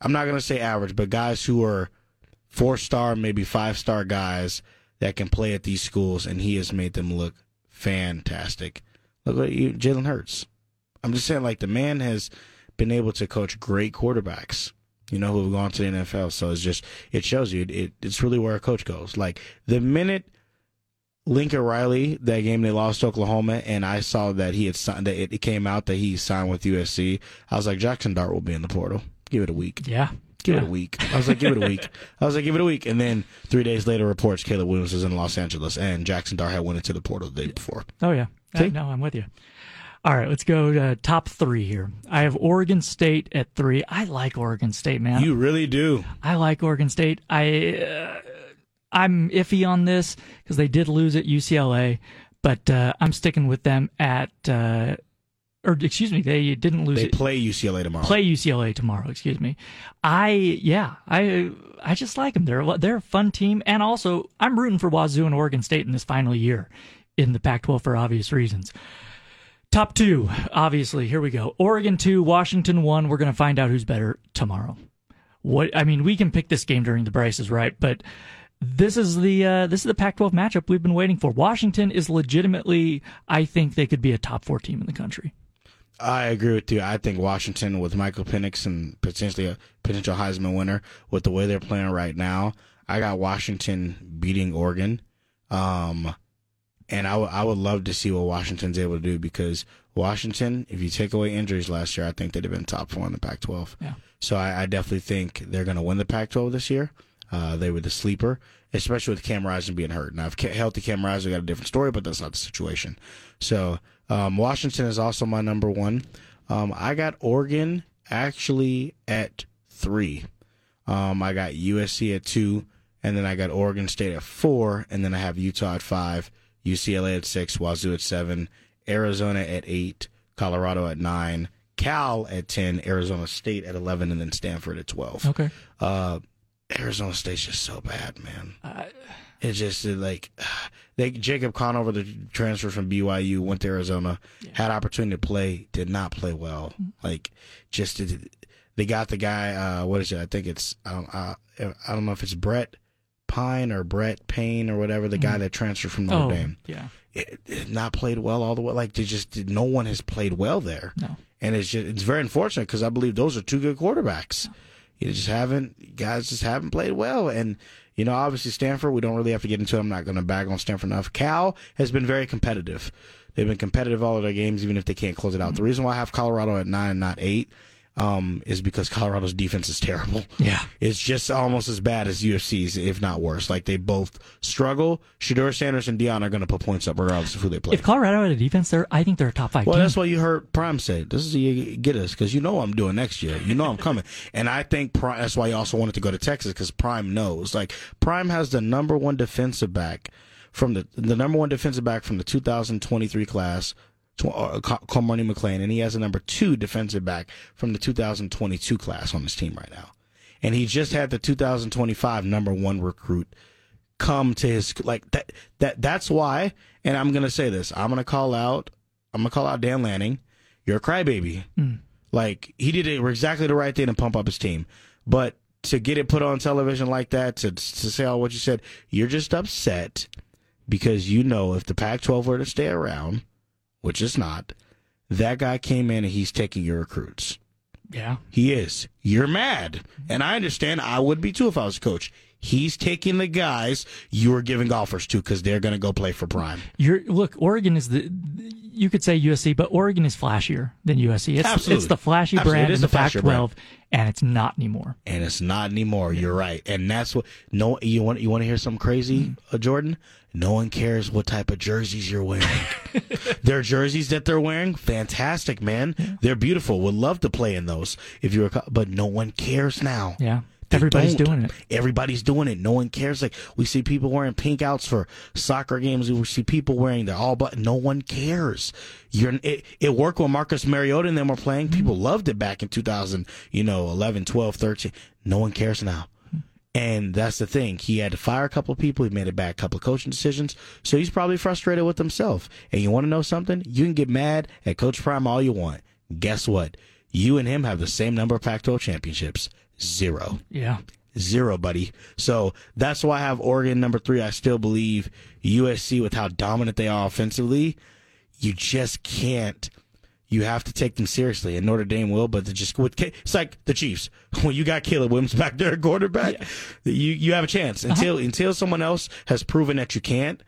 [SPEAKER 7] I'm not gonna say average, but guys who are four star, maybe five star guys that can play at these schools, and he has made them look fantastic. Look at you, Jalen Hurts. I'm just saying, like the man has been able to coach great quarterbacks. You know who have gone to the NFL. So it's just it shows you it, it's really where a coach goes. Like the minute Lincoln Riley that game they lost to Oklahoma, and I saw that he had signed that it came out that he signed with USC. I was like Jackson Dart will be in the portal. Give it a week.
[SPEAKER 4] Yeah.
[SPEAKER 7] Give
[SPEAKER 4] Yeah.
[SPEAKER 7] it a week. I was like, give it a week. I was like, give it a week. And then three days later, reports Caleb Williams is in Los Angeles, and Jackson Dart had went into the portal the day before.
[SPEAKER 4] Oh yeah. Uh, no, I'm with you. All right, let's go to top three here. I have Oregon State at three. I like Oregon State, man.
[SPEAKER 7] You really do.
[SPEAKER 4] I like Oregon State. I uh, I'm iffy on this because they did lose at UCLA, but uh, I'm sticking with them at uh, or excuse me, they didn't lose.
[SPEAKER 7] They
[SPEAKER 4] it.
[SPEAKER 7] play UCLA tomorrow.
[SPEAKER 4] Play UCLA tomorrow. Excuse me. I yeah, I I just like them. They're they're a fun team, and also I'm rooting for Wazoo and Oregon State in this final year in the Pac-12 for obvious reasons. Top two, obviously. Here we go. Oregon two, Washington one. We're going to find out who's better tomorrow. What I mean, we can pick this game during the Brice is right, but this is the uh, this is the Pac-12 matchup we've been waiting for. Washington is legitimately, I think they could be a top four team in the country.
[SPEAKER 7] I agree with you. I think Washington with Michael Penix and potentially a potential Heisman winner with the way they're playing right now. I got Washington beating Oregon. Um, and I, w- I would love to see what Washington's able to do because Washington, if you take away injuries last year, I think they'd have been top four in the Pac 12.
[SPEAKER 4] Yeah.
[SPEAKER 7] So I, I definitely think they're going to win the Pac 12 this year. Uh, they were the sleeper, especially with Cam Rising being hurt. Now, if Ca- healthy Cam Rising got a different story, but that's not the situation. So um, Washington is also my number one. Um, I got Oregon actually at three. Um, I got USC at two, and then I got Oregon State at four, and then I have Utah at five, UCLA at six, Wazoo at seven, Arizona at eight, Colorado at nine, Cal at ten, Arizona State at eleven, and then Stanford at twelve.
[SPEAKER 4] Okay.
[SPEAKER 7] Uh, Arizona State's just so bad, man. it's just uh, like they Jacob Conover, the transfer from BYU, went to Arizona, had opportunity to play, did not play well. Like just did, they got the guy. Uh, what is it? I think it's I don't uh, I don't know if it's Brett Pine or Brett Payne or whatever. The guy mm-hmm. that transferred from Notre
[SPEAKER 4] Oh,
[SPEAKER 7] Dame
[SPEAKER 4] yeah.
[SPEAKER 7] it, it not played well all the way. Like they just no one has played well there.
[SPEAKER 4] No.
[SPEAKER 7] and it's just it's very unfortunate because I believe those are two good quarterbacks. You just haven't guys just haven't played well, and you know obviously Stanford. We don't really have to get into. it. I'm not going to bag on Stanford enough. Cal has been very competitive. They've been competitive all of their games, even if they can't close it out. Mm-hmm. The reason why I have Colorado at nine and not eight um, is because Colorado's defense is terrible.
[SPEAKER 4] Yeah.
[SPEAKER 7] It's just almost as bad as USC's, if not worse. Like they both struggle. Shedeur Sanders and Dion are going to put points up regardless of who they play.
[SPEAKER 4] If Colorado had a defense, there, I think they're a top five
[SPEAKER 7] Well,
[SPEAKER 4] team.
[SPEAKER 7] that's what you heard Prime say. This is you get us because you know what I'm doing next year. You know I'm coming, and I think Prime, that's why you also wanted to go to Texas because Prime knows. Like Prime has the number one defensive back from the the number one defensive back from the 2023 class. Tw- uh, Ca- McClain, and he has a number two defensive back from the 2022 class on his team right now. And he just had the 2025 number one recruit come to his like that that that's why and I'm gonna say this I'm gonna call out I'm gonna call out Dan Lanning you're a crybaby. Like he did it exactly the right thing to pump up his team. But to get it put on television like that to to say all what you said you're just upset because you know if the Pac-12 were to stay around which it's not that guy came in and he's taking your recruits
[SPEAKER 4] yeah.
[SPEAKER 7] he is. You're mad. And I understand. I would be too if I was a coach. He's taking the guys you were giving offers to because they're going to go play for Prime.
[SPEAKER 4] You're look. Oregon is the. You could say USC, but Oregon is flashier than USC. It's,
[SPEAKER 7] Absolutely.
[SPEAKER 4] it's the flashy
[SPEAKER 7] Absolutely.
[SPEAKER 4] brand in the
[SPEAKER 7] the
[SPEAKER 4] Pac-12, and it's not anymore.
[SPEAKER 7] And it's not anymore. You're right. And that's what, no, you want, you want to hear something crazy, uh, Jordan? No one cares what type of jerseys you're wearing. Their jerseys that they're wearing, fantastic, man. They're beautiful. Would love to play in those if you're, but no one cares now.
[SPEAKER 4] Yeah.
[SPEAKER 7] They
[SPEAKER 4] Everybody's
[SPEAKER 7] don't.
[SPEAKER 4] doing it.
[SPEAKER 7] Everybody's doing it. No one cares. Like we see people wearing pink outs for soccer games. We see people wearing their all but no one cares. You're it, it worked when Marcus Mariota and them were playing. People mm-hmm. loved it back in 2000, you know, 11, 12, 13. No one cares now. And that's the thing. He had to fire a couple of people. He made a bad couple of coaching decisions. So he's probably frustrated with himself. And you want to know something? You can get mad at Coach Prime all you want. Guess what? You and him have the same number of Pac 12 championships. Zero.
[SPEAKER 4] Yeah.
[SPEAKER 7] Zero, buddy. So that's why I have Oregon number three. I still believe USC with how dominant they are offensively, you just can't. You have to take them seriously, and Notre Dame will. But just with it's like the Chiefs when you got Caleb Williams back there, at quarterback, you you have a chance uh-huh. until until someone else has proven that you can't.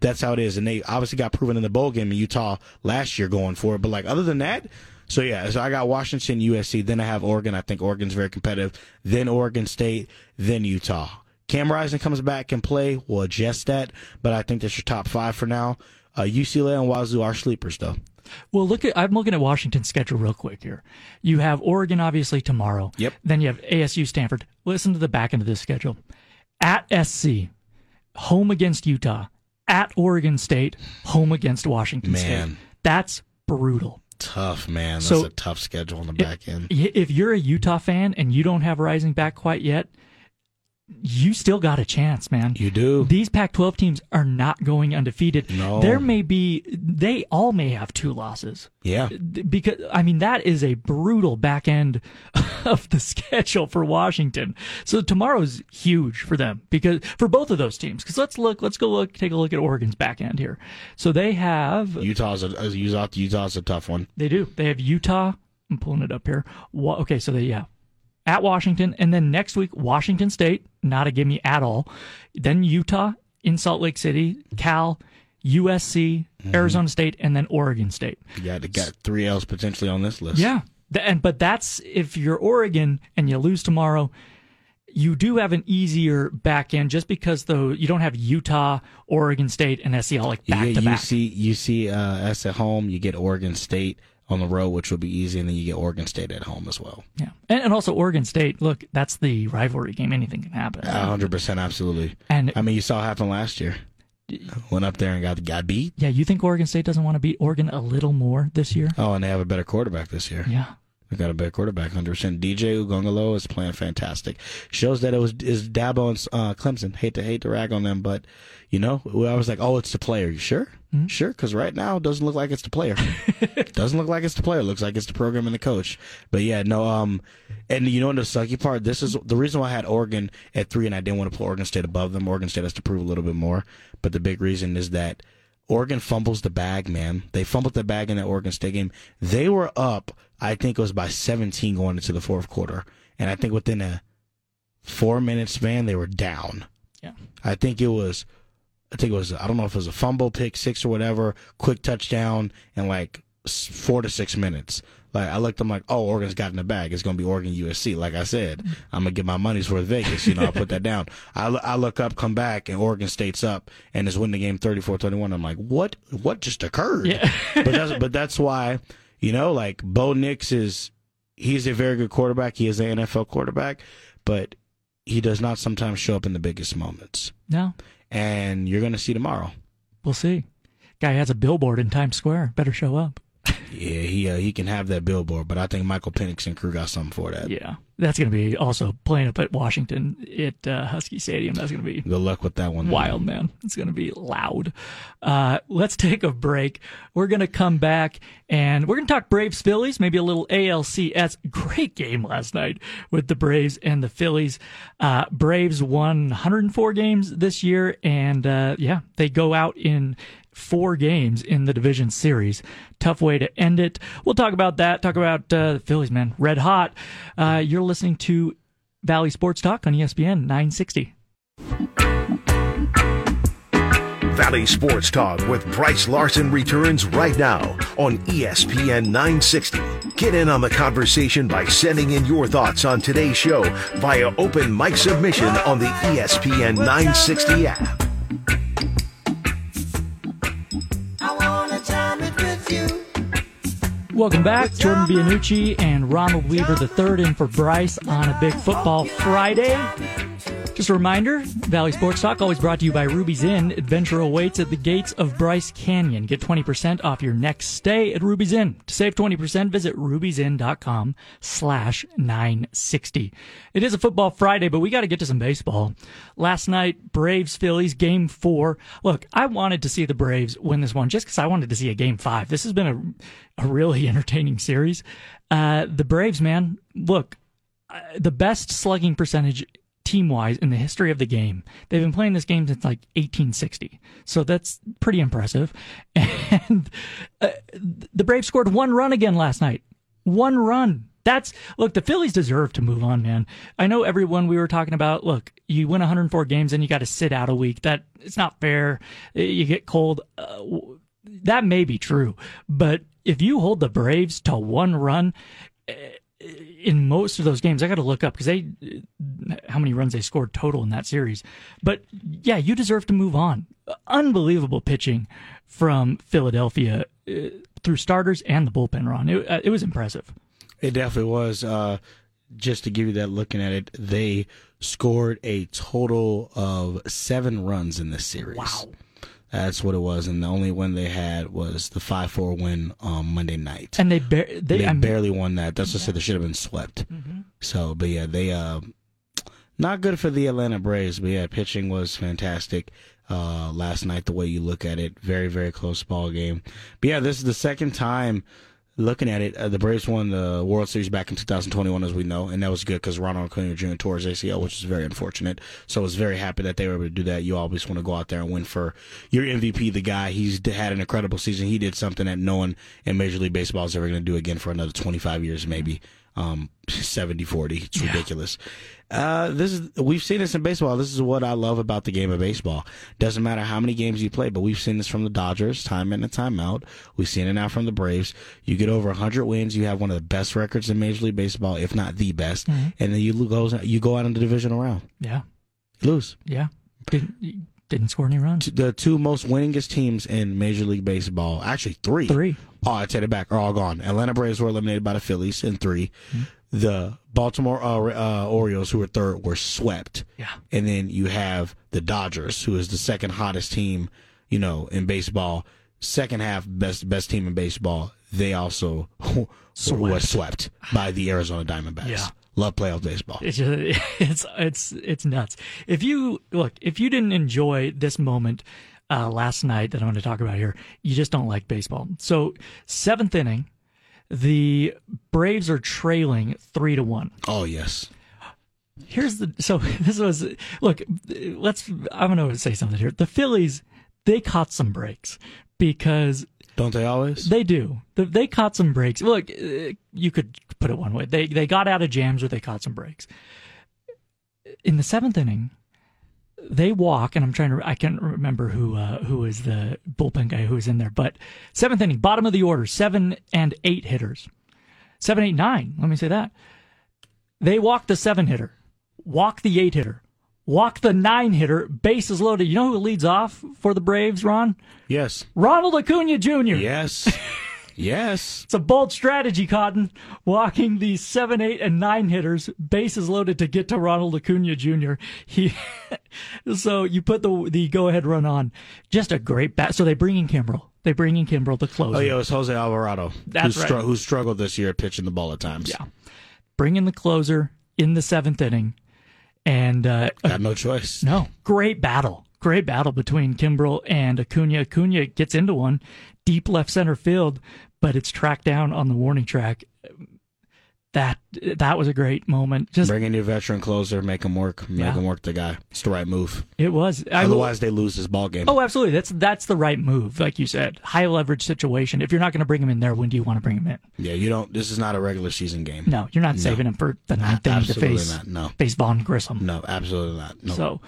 [SPEAKER 7] That's how it is, and they obviously got proven in the bowl game in Utah last year going for it. But like other than that, so yeah, so I got Washington, USC, then I have Oregon. I think Oregon's very competitive. Then Oregon State, then Utah. Cam Rising comes back and play. We'll adjust that, but I think that's your top five for now. Uh, UCLA and Wazoo are sleepers though.
[SPEAKER 4] Well, look at I'm looking at Washington's schedule real quick here. You have Oregon obviously tomorrow.
[SPEAKER 7] Yep.
[SPEAKER 4] Then you have ASU Stanford. Listen to the back end of this schedule. At SC, home against Utah. At Oregon State, home against Washington
[SPEAKER 7] Man.
[SPEAKER 4] State. That's brutal.
[SPEAKER 7] Tough, man. That's
[SPEAKER 4] So-
[SPEAKER 7] a tough schedule on the back end.
[SPEAKER 4] If you're a Utah fan and you don't have Rising back quite yet, you still got a chance, man.
[SPEAKER 7] You do.
[SPEAKER 4] These Pac-12 teams are not going undefeated.
[SPEAKER 7] No.
[SPEAKER 4] There may be, they all may have two losses.
[SPEAKER 7] Yeah.
[SPEAKER 4] Because I mean that is a brutal back end of the schedule for Washington. So tomorrow's huge for them because for both of those teams. Because let's look, let's go look, take a look at Oregon's back end here. So they have
[SPEAKER 7] Utah's a, uh, Utah, Utah's a tough one.
[SPEAKER 4] they do. They have Utah. I'm pulling it up here. Okay, so they yeah, at Washington, and then next week Washington State, not a gimme at all. Then Utah in Salt Lake City, Cal, USC, Arizona State, and then Oregon State.
[SPEAKER 7] You got, got three L's potentially on this list.
[SPEAKER 4] Yeah, and but that's if you're Oregon and you lose tomorrow. You do have an easier back end just because though you don't have Utah, Oregon State, and SEL like
[SPEAKER 7] You
[SPEAKER 4] back to back.
[SPEAKER 7] UC, UC uh, us at home. You get Oregon State on the road, which will be easy, and then you get Oregon State at home as well.
[SPEAKER 4] Yeah, and, and also Oregon State. Look, that's the rivalry game. Anything can happen.
[SPEAKER 7] A hundred percent, absolutely.
[SPEAKER 4] And
[SPEAKER 7] I mean, you saw it happen last year. Went up there and got got beat.
[SPEAKER 4] Yeah, you think Oregon State doesn't want to beat Oregon a little more this year?
[SPEAKER 7] Oh, and they have a better quarterback this year.
[SPEAKER 4] Yeah.
[SPEAKER 7] They got a better quarterback, hundred percent. DJ Uiagalelei is playing fantastic. Shows that it was is Dabo and uh, Clemson. Hate to hate to rag on them, but you know, I was like, oh, it's the player. You sure?
[SPEAKER 4] Mm-hmm.
[SPEAKER 7] Sure, because right now it doesn't look like it's the player. doesn't look like it's the player. It looks like it's the program and the coach. But yeah, no. Um, and you know the sucky part? This is the reason why I had Oregon at three, and I didn't want to put Oregon State above them. Oregon State has to prove a little bit more. But the big reason is that Oregon fumbles the bag, man. They fumbled the bag in that Oregon State game. They were up, I think it was by 17 going into the fourth quarter. And I think within a four minute span, they were down.
[SPEAKER 4] Yeah.
[SPEAKER 7] I think it was, I think it was, I don't know if it was a fumble, pick six or whatever, quick touchdown, and like four to six minutes. Like I looked, I'm like, oh, Oregon's got in the bag. It's gonna be Oregon USC. Like I said, mm-hmm. I'm gonna get my money's worth Vegas. You know, I put that down. I, I look up, come back, and Oregon State's up and is winning the game 34-21. I'm like, what? What just occurred?
[SPEAKER 4] Yeah.
[SPEAKER 7] but that's but that's why, you know, like Bo Nix is he's a very good quarterback. He is an NFL quarterback, but he does not sometimes show up in the biggest moments.
[SPEAKER 4] No,
[SPEAKER 7] And you're gonna see tomorrow.
[SPEAKER 4] we'll see. Guy has a billboard in Times Square. Better show up.
[SPEAKER 7] Yeah, he uh, he can have that billboard, but I think Michael Penix and crew got something for that.
[SPEAKER 4] Yeah, that's going to be also playing up at Washington at uh, Husky Stadium. That's going to be
[SPEAKER 7] Good luck with that one.
[SPEAKER 4] wild, man. It's going to be loud. Uh, let's take a break. We're going to come back and we're going to talk Braves Phillies, maybe a little ALCS. Great game last night with the Braves and the Phillies. Uh, Braves won 104 games this year, and uh, yeah, they go out in four games in the division series. Tough way to end it. We'll talk about that. Talk about uh, the Phillies, man. Red hot. Uh, you're listening to Valley Sports Talk on ESPN 960.
[SPEAKER 3] Valley Sports Talk with Brice Larson returns right now on ESPN 960. Get in on the conversation by sending in your thoughts on today's show via open mic submission on the ESPN 960 app.
[SPEAKER 4] Welcome back. Jordan Bianucci and Ronald Weaver III in for Brice on a Big Football Friday. Just a reminder, Valley Sports Talk always brought to you by Ruby's Inn. Adventure awaits at the gates of Bryce Canyon. Get 20% off your next stay at Ruby's Inn. To save 20%, visit ruby'sinn.com slash 960. It is a football Friday, but we got to get to some baseball. Last night, Braves Phillies game four. Look, I wanted to see the Braves win this one just because I wanted to see a game five. This has been a, a really entertaining series. Uh, the Braves, man, look, uh, the best slugging percentage team wise in the history of the game. They've been playing this game since like 1860. So that's pretty impressive. And uh, the Braves scored one run again last night. One run. That's look, the Phillies deserve to move on, man. I know everyone we were talking about, look, you win 104 games and you got to sit out a week. That it's not fair. You get cold. Uh, that may be true, but if you hold the Braves to one run, in most of those games, I got to look up because they how many runs they scored total in that series. But yeah, you deserve to move on. Unbelievable pitching from Philadelphia uh, through starters and the bullpen run. It, uh, it was impressive.
[SPEAKER 7] It definitely was. Uh, just to give you that looking at it, they scored a total of seven runs in this series.
[SPEAKER 4] Wow.
[SPEAKER 7] That's what it was, and the only win they had was the five four win on Monday night.
[SPEAKER 4] And they bar- they,
[SPEAKER 7] They,
[SPEAKER 4] I mean,
[SPEAKER 7] barely won that. That's just said they should have been swept. So, but yeah, they uh, not good for the Atlanta Braves. But yeah, pitching was fantastic uh, last night. The way you look at it, very very close ball game. But yeah, this is the second time looking at it. Uh, the Braves won the World Series back in 2021, as we know, and that was good because Ronald Acuna Jr. tore his ACL, which is very unfortunate. So I was very happy that they were able to do that. You always want to go out there and win for your MVP, the guy. He's had an incredible season. He did something that no one in Major League Baseball is ever going to do again for another 25 years, maybe. Um, 70 40. It's ridiculous. Uh, this is, we've seen this in baseball. This is what I love about the game of baseball. Doesn't matter how many games you play, but we've seen this from the Dodgers time in and time out. We've seen it now from the Braves. You get over 100 wins, you have one of the best records in Major League Baseball, if not the best,
[SPEAKER 4] Mhm.
[SPEAKER 7] and then you lo- go you go out in the divisional round.
[SPEAKER 4] yeah,
[SPEAKER 7] You lose.
[SPEAKER 4] yeah. Didn't score any runs.
[SPEAKER 7] The two most winningest teams in Major League Baseball, actually three.
[SPEAKER 4] Three.
[SPEAKER 7] Oh, I take it back. Are all gone. Atlanta Braves were eliminated by the Phillies in 3 The Baltimore uh, uh, Orioles, who were third, were swept.
[SPEAKER 4] Yeah.
[SPEAKER 7] And then you have the Dodgers, who is the second hottest team, you know, in baseball. Second half best best team in baseball. They also were
[SPEAKER 4] Swept.
[SPEAKER 7] swept by the Arizona Diamondbacks.
[SPEAKER 4] Yeah.
[SPEAKER 7] Love playoff baseball.
[SPEAKER 4] It's just, it's it's it's nuts. If you look, if you didn't enjoy this moment uh, last night that I'm going to talk about here, you just don't like baseball. So seventh inning, the Braves are trailing three to one.
[SPEAKER 7] Oh yes.
[SPEAKER 4] Here's the so this was look. Let's I'm going to say something here. The Phillies they caught some breaks because
[SPEAKER 7] Don't they always?
[SPEAKER 4] they do. They- caught some breaks. Look, uh, you could put it one way. They they got out of jams, or they caught some breaks. In the seventh inning, they walk, and I'm trying to. I can't remember who uh, who is the bullpen guy who was in there, but seventh inning, bottom of the order, seven and eight hitters, seven, eight, nine. Let me say that. They walk the seven hitter, walk the eight hitter, walk the nine hitter. Bases loaded. You know who leads off for the Braves, Ron?
[SPEAKER 7] Yes.
[SPEAKER 4] Ronald Acuna Jr.
[SPEAKER 7] Yes. yes.
[SPEAKER 4] It's a bold strategy, Cotton. Walking the seven, eight, and nine hitters, bases loaded to get to Ronald Acuna Jr. He, so you put the the go ahead run on. Just a great bat. So they bring in Kimbrel. They bring in Kimbrel to close.
[SPEAKER 7] Oh yeah, it was Jose Alvarado.
[SPEAKER 4] That's
[SPEAKER 7] who,
[SPEAKER 4] right.
[SPEAKER 7] who struggled this year pitching the ball at times.
[SPEAKER 4] Yeah. Bring in the closer in the seventh inning, and uh,
[SPEAKER 7] Got no choice.
[SPEAKER 4] No, great battle. Great battle between Kimbrel and Acuna. Acuna gets into one deep left center field, but it's tracked down on the warning track. That that was a great moment. Just
[SPEAKER 7] Bring in your veteran closer, make him work, make
[SPEAKER 4] Yeah.
[SPEAKER 7] him work the guy. It's the right move.
[SPEAKER 4] it was. I will-
[SPEAKER 7] Otherwise, they lose this ball game.
[SPEAKER 4] oh, absolutely. That's that's the right move, like you said. High leverage situation. If you're not going to bring him in there, when do you want to bring him in?
[SPEAKER 7] Yeah, you don't. This is not a regular season game.
[SPEAKER 4] No, you're not
[SPEAKER 7] No.
[SPEAKER 4] saving him for the ninth inning to face
[SPEAKER 7] not. No.
[SPEAKER 4] face Vaughn Grissom.
[SPEAKER 7] No, absolutely not. No.
[SPEAKER 4] So,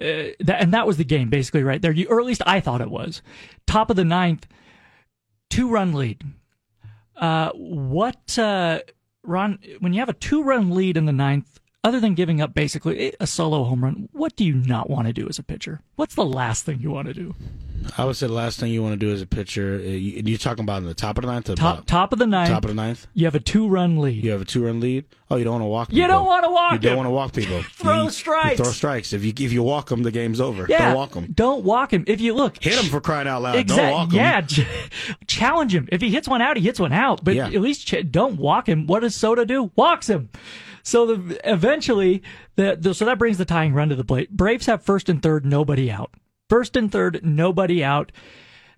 [SPEAKER 4] uh, that, and that was the game basically right there. You, or at least I thought it was. Top of the ninth, two run lead. Uh, what, uh, Ron, when you have a two run lead in the ninth, other than giving up basically a solo home run, what do you not want to do as a pitcher? What's the last thing you want to do?
[SPEAKER 7] I would say the last thing you want to do as a pitcher, uh, you, you're talking about in the top of the ninth. Or
[SPEAKER 4] Top top of the ninth.
[SPEAKER 7] Top of the ninth.
[SPEAKER 4] You have a two run lead.
[SPEAKER 7] You have a two run lead. Oh, you don't want to walk.
[SPEAKER 4] You don't wanna walk
[SPEAKER 7] You don't want to walk people.
[SPEAKER 4] Throw
[SPEAKER 7] You- you
[SPEAKER 4] strikes.
[SPEAKER 7] throw strikes. If you if you walk them, the game's over.
[SPEAKER 4] Yeah,
[SPEAKER 7] Don't walk them.
[SPEAKER 4] Don't walk him. If you look,
[SPEAKER 7] Hit him for crying out loud. Don't
[SPEAKER 4] Exact-
[SPEAKER 7] walk him.
[SPEAKER 4] Yeah, challenge him. If he hits one out, he hits one out. But
[SPEAKER 7] Yeah.
[SPEAKER 4] at least ch- don't walk him. What does Soto do? Walks him. So the, eventually, the, the so that brings the tying run to the plate. Braves have first and third, nobody out. First and third, nobody out.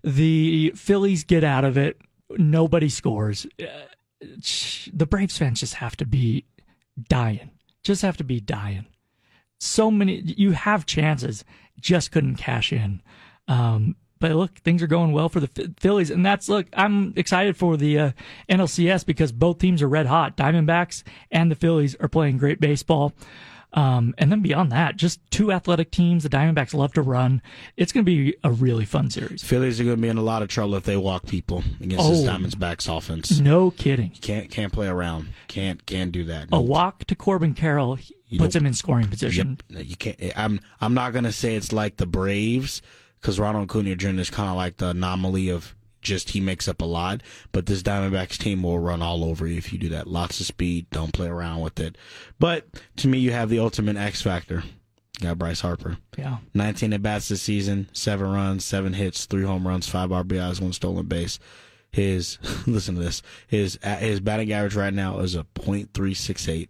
[SPEAKER 4] The Phillies get out of it. Nobody scores. Uh, The Braves fans just have to be dying. Just have to be dying so many you have chances just couldn't cash in um but look things are going well for the phillies and that's look i'm excited for the uh, nlcs because both teams are red hot diamondbacks and the phillies are playing great baseball um, and then beyond that just two athletic teams the diamondbacks love to run it's going to be a really fun series
[SPEAKER 7] Phillies are going to be in a lot of trouble if they walk people against this
[SPEAKER 4] Oh.
[SPEAKER 7] Diamondbacks offense.
[SPEAKER 4] no kidding
[SPEAKER 7] You can't can't play around. Can't can't do that.
[SPEAKER 4] a walk to corbin carroll puts him in scoring position
[SPEAKER 7] Yep. You can't. I'm I'm not gonna say it's like the Braves because Ronald Acuna Jr. is kind of like the anomaly of just he makes up a lot. But this Diamondbacks team will run all over you if you do that. Lots of speed. Don't play around with it. But to me, you have the ultimate X factor. got Bryce Harper.
[SPEAKER 4] Yeah.
[SPEAKER 7] 19 at bats this season, seven runs, seven hits, three home runs, five RBIs, one stolen base. His listen to this. His his batting average right now is a .368.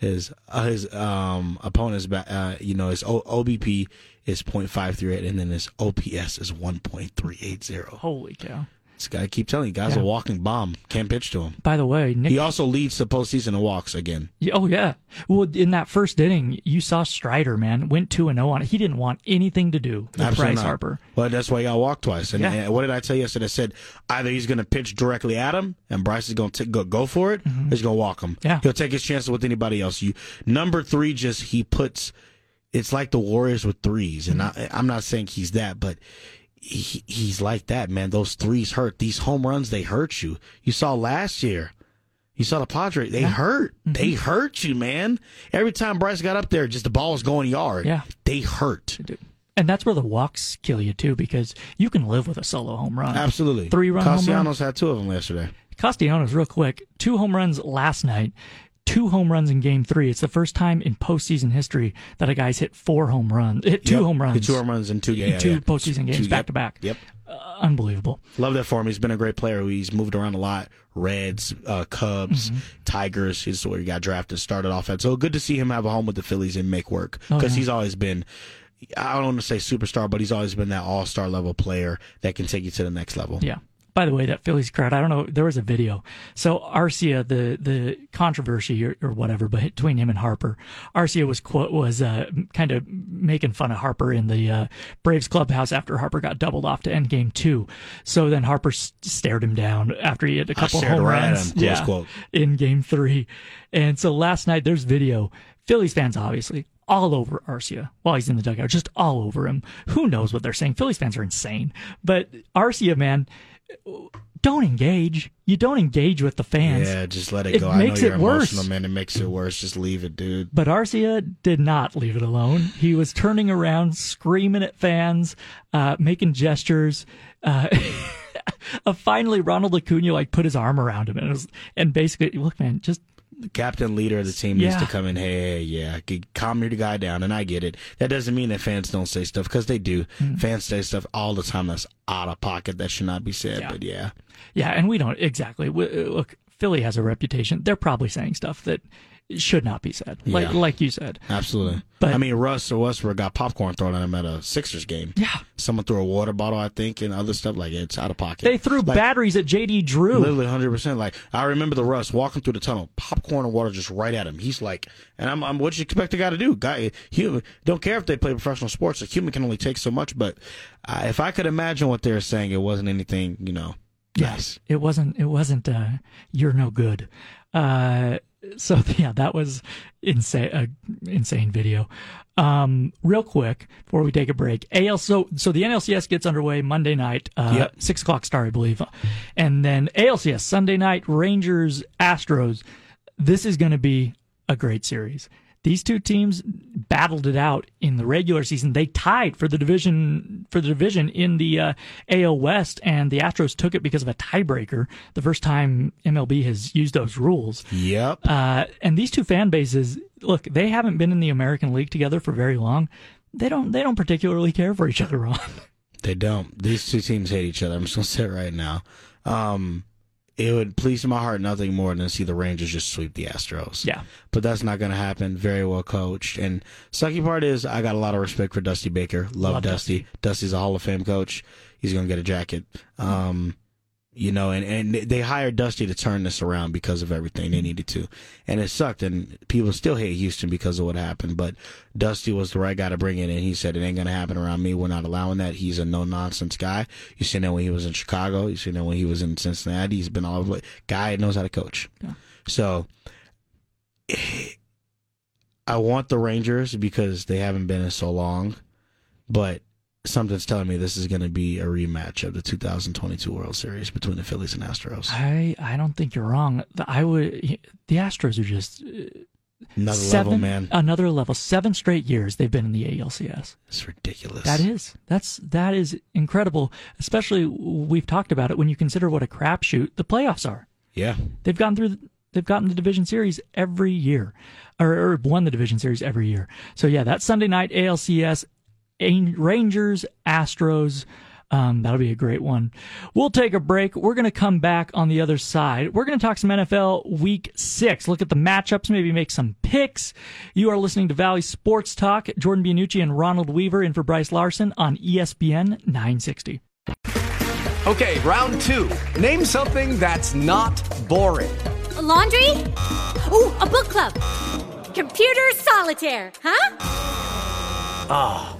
[SPEAKER 7] His uh, his um opponent's ba- uh, you know his o- OBP is .538 and then his OPS is 1.380.
[SPEAKER 4] Holy cow.
[SPEAKER 7] This guy I keep telling you, guy's
[SPEAKER 4] Yeah.
[SPEAKER 7] a walking bomb. Can't pitch to him.
[SPEAKER 4] By the way, Nick.
[SPEAKER 7] He also leads the postseason in walks again.
[SPEAKER 4] Oh yeah. Well, in that first inning, you saw Strider, man, went two and zero on it. He didn't want anything to do with
[SPEAKER 7] Absolutely
[SPEAKER 4] Bryce
[SPEAKER 7] not.
[SPEAKER 4] Harper.
[SPEAKER 7] Well, that's why he got walked twice. And,
[SPEAKER 4] Yeah.
[SPEAKER 7] and what did I tell you yesterday? I said either he's going to pitch directly at him, and Bryce is going to go, go for it, or he's going to walk him.
[SPEAKER 4] Mm-hmm. Yeah.
[SPEAKER 7] He'll take his chances with anybody else. You number three, just he puts. It's like the Warriors with threes, and I, I'm not saying he's that, but he, he's like that, man. Those threes hurt. These home runs, they hurt you. You saw last year. You saw the Padres. They hurt.
[SPEAKER 4] Mm-hmm.
[SPEAKER 7] They hurt you, man. Every time Bryce got up there, just the ball was going yard.
[SPEAKER 4] Yeah.
[SPEAKER 7] They hurt.
[SPEAKER 4] And that's where the walks kill you too, because you can live with a solo home run.
[SPEAKER 7] Absolutely.
[SPEAKER 4] Three run home run.
[SPEAKER 7] Had two of them yesterday.
[SPEAKER 4] Castellanos, real quick, two home runs last night, two home runs in Game Three. It's the first time in postseason history that a guy's hit four home runs, hit two
[SPEAKER 7] Yep.
[SPEAKER 4] home runs,
[SPEAKER 7] Hit two home runs in two games.
[SPEAKER 4] two
[SPEAKER 7] yeah.
[SPEAKER 4] postseason games
[SPEAKER 7] Two-
[SPEAKER 4] back
[SPEAKER 7] yep.
[SPEAKER 4] to back.
[SPEAKER 7] Yep.
[SPEAKER 4] Uh, unbelievable.
[SPEAKER 7] Love that for him. He's been a great player. He's moved around a lot. Reds, uh, Cubs,
[SPEAKER 4] Mm-hmm.
[SPEAKER 7] Tigers. He's where he got drafted, started off at. So good to see him have a home with the Phillies and make work
[SPEAKER 4] Oh,
[SPEAKER 7] because
[SPEAKER 4] yeah.
[SPEAKER 7] he's always been. I don't want to say superstar, but he's always been that all star level player that can take you to the next level.
[SPEAKER 4] Yeah. By the way, that Phillies crowd, I don't know, there was a video. So Arcia, the the controversy or, or whatever, but between him and Harper, Arcia was quote was uh, kind of making fun of Harper in the uh, Braves clubhouse after Harper got doubled off to end game two. So then Harper s- stared him down after he had a couple home runs.
[SPEAKER 7] him, close quote.
[SPEAKER 4] in game three. And so last night there's video. Phillies fans obviously all over Arcia while he's in the dugout, just all over him. Who knows what they're saying? Phillies fans are insane. But Arcia, man, don't engage. You don't engage with the fans.
[SPEAKER 7] Yeah, just let it,
[SPEAKER 4] It
[SPEAKER 7] go.
[SPEAKER 4] makes
[SPEAKER 7] I know you're
[SPEAKER 4] it worse.
[SPEAKER 7] emotional, man. It makes it worse. Just leave it, dude.
[SPEAKER 4] But Arcia did not leave it alone. He was turning around, screaming at fans, uh, making gestures. Uh, uh, finally, Ronald Acuna like put his arm around him and was, and basically, look, man, just
[SPEAKER 7] the captain leader of the team needs to come in. Hey, yeah, calm your guy down. And I get it. That doesn't mean that fans don't say stuff because they do.
[SPEAKER 4] Mm.
[SPEAKER 7] Fans say stuff all the time that's out of pocket that should not be said. But yeah,
[SPEAKER 4] Yeah, and we don't exactly. We, uh, look, Philly has a reputation. They're probably saying stuff that should not be said, like
[SPEAKER 7] Yeah.
[SPEAKER 4] like you said.
[SPEAKER 7] absolutely.
[SPEAKER 4] But-
[SPEAKER 7] I mean, Russ or Westbrook got popcorn thrown at him at a Sixers game.
[SPEAKER 4] Yeah,
[SPEAKER 7] Someone threw a water bottle, I think, and other stuff like it's out of pocket.
[SPEAKER 4] they threw
[SPEAKER 7] Like,
[SPEAKER 4] batteries at JD Drew.
[SPEAKER 7] Literally 100%. Like, I remember the Russ walking through the tunnel, popcorn and water just right at him. He's like, and I'm, I'm what you expect a guy to do? Guy, human, don't care if they play professional sports. A human can only take so much. But uh, if I could imagine what they're saying, it wasn't anything, you know, nice.
[SPEAKER 4] It wasn't. It wasn't. Uh, you're no good. Uh, so yeah, that was insane. A insane video. Um, real quick before we take a break, AL. So so the NLCS gets underway Monday night. Uh,
[SPEAKER 7] Yep.
[SPEAKER 4] Six o'clock start, I believe, and then ALCS Sunday night. Rangers Astros. This is going to be a great series. These two teams battled it out in the regular season. They tied for the division for the division in the uh, AL West, and the Astros took it because of a tiebreaker. The first time MLB has used those rules.
[SPEAKER 7] Yep.
[SPEAKER 4] Uh, and these two fan bases, look, they haven't been in the American League together for very long. They don't. They don't particularly care for each other, Ron.
[SPEAKER 7] They don't. These two teams hate each other. I'm just going to say it right now. Um, it would please my heart nothing more than to see the Rangers just sweep the Astros.
[SPEAKER 4] Yeah.
[SPEAKER 7] But that's not going to happen. Very well coached. And sucky part is I got a lot of respect for Dusty Baker. Love,
[SPEAKER 4] Love
[SPEAKER 7] Dusty. Dusty's a Hall of Fame coach. He's going to get a jacket. Um, you know, and, and they hired Dusty to turn this around because of everything they needed to. And it sucked. And people still hate Houston because of what happened. But Dusty was the right guy to bring it in. He said, it ain't going to happen around me. We're not allowing that. He's a no nonsense guy. You seen that when he was in Chicago. You seen that when he was in Cincinnati. He's been all over. the Guy knows how to coach. So I want the Rangers because they haven't been in so long, but something's telling me this is going to be a rematch of the 2022 World Series between the Phillies and Astros.
[SPEAKER 4] I I don't think you're wrong. The- I would. The Astros are just uh,
[SPEAKER 7] Another
[SPEAKER 4] seven,
[SPEAKER 7] level, man.
[SPEAKER 4] Another level. Seven straight years they've been in the ALCS.
[SPEAKER 7] It's ridiculous.
[SPEAKER 4] That is that's that is incredible. Especially we've talked about it when you consider what a crapshoot the playoffs are.
[SPEAKER 7] Yeah.
[SPEAKER 4] They've gone through they've gotten the division series every year, or, or won the division series every year. So yeah, that Sunday night ALCS, Rangers, Astros. Um, that'll be a great one. We'll take a break. We're going to come back on the other side. We're going to talk some NFL week six, look at the matchups, maybe make some picks. You are listening to Valley Sports Talk. Jordan Bianucci and Ronald Weaver in for Brice Larson on ESPN 960.
[SPEAKER 10] Okay, round two. Name something that's not boring.
[SPEAKER 11] A laundry? Ooh, a book club. Computer solitaire, huh?
[SPEAKER 10] Ah.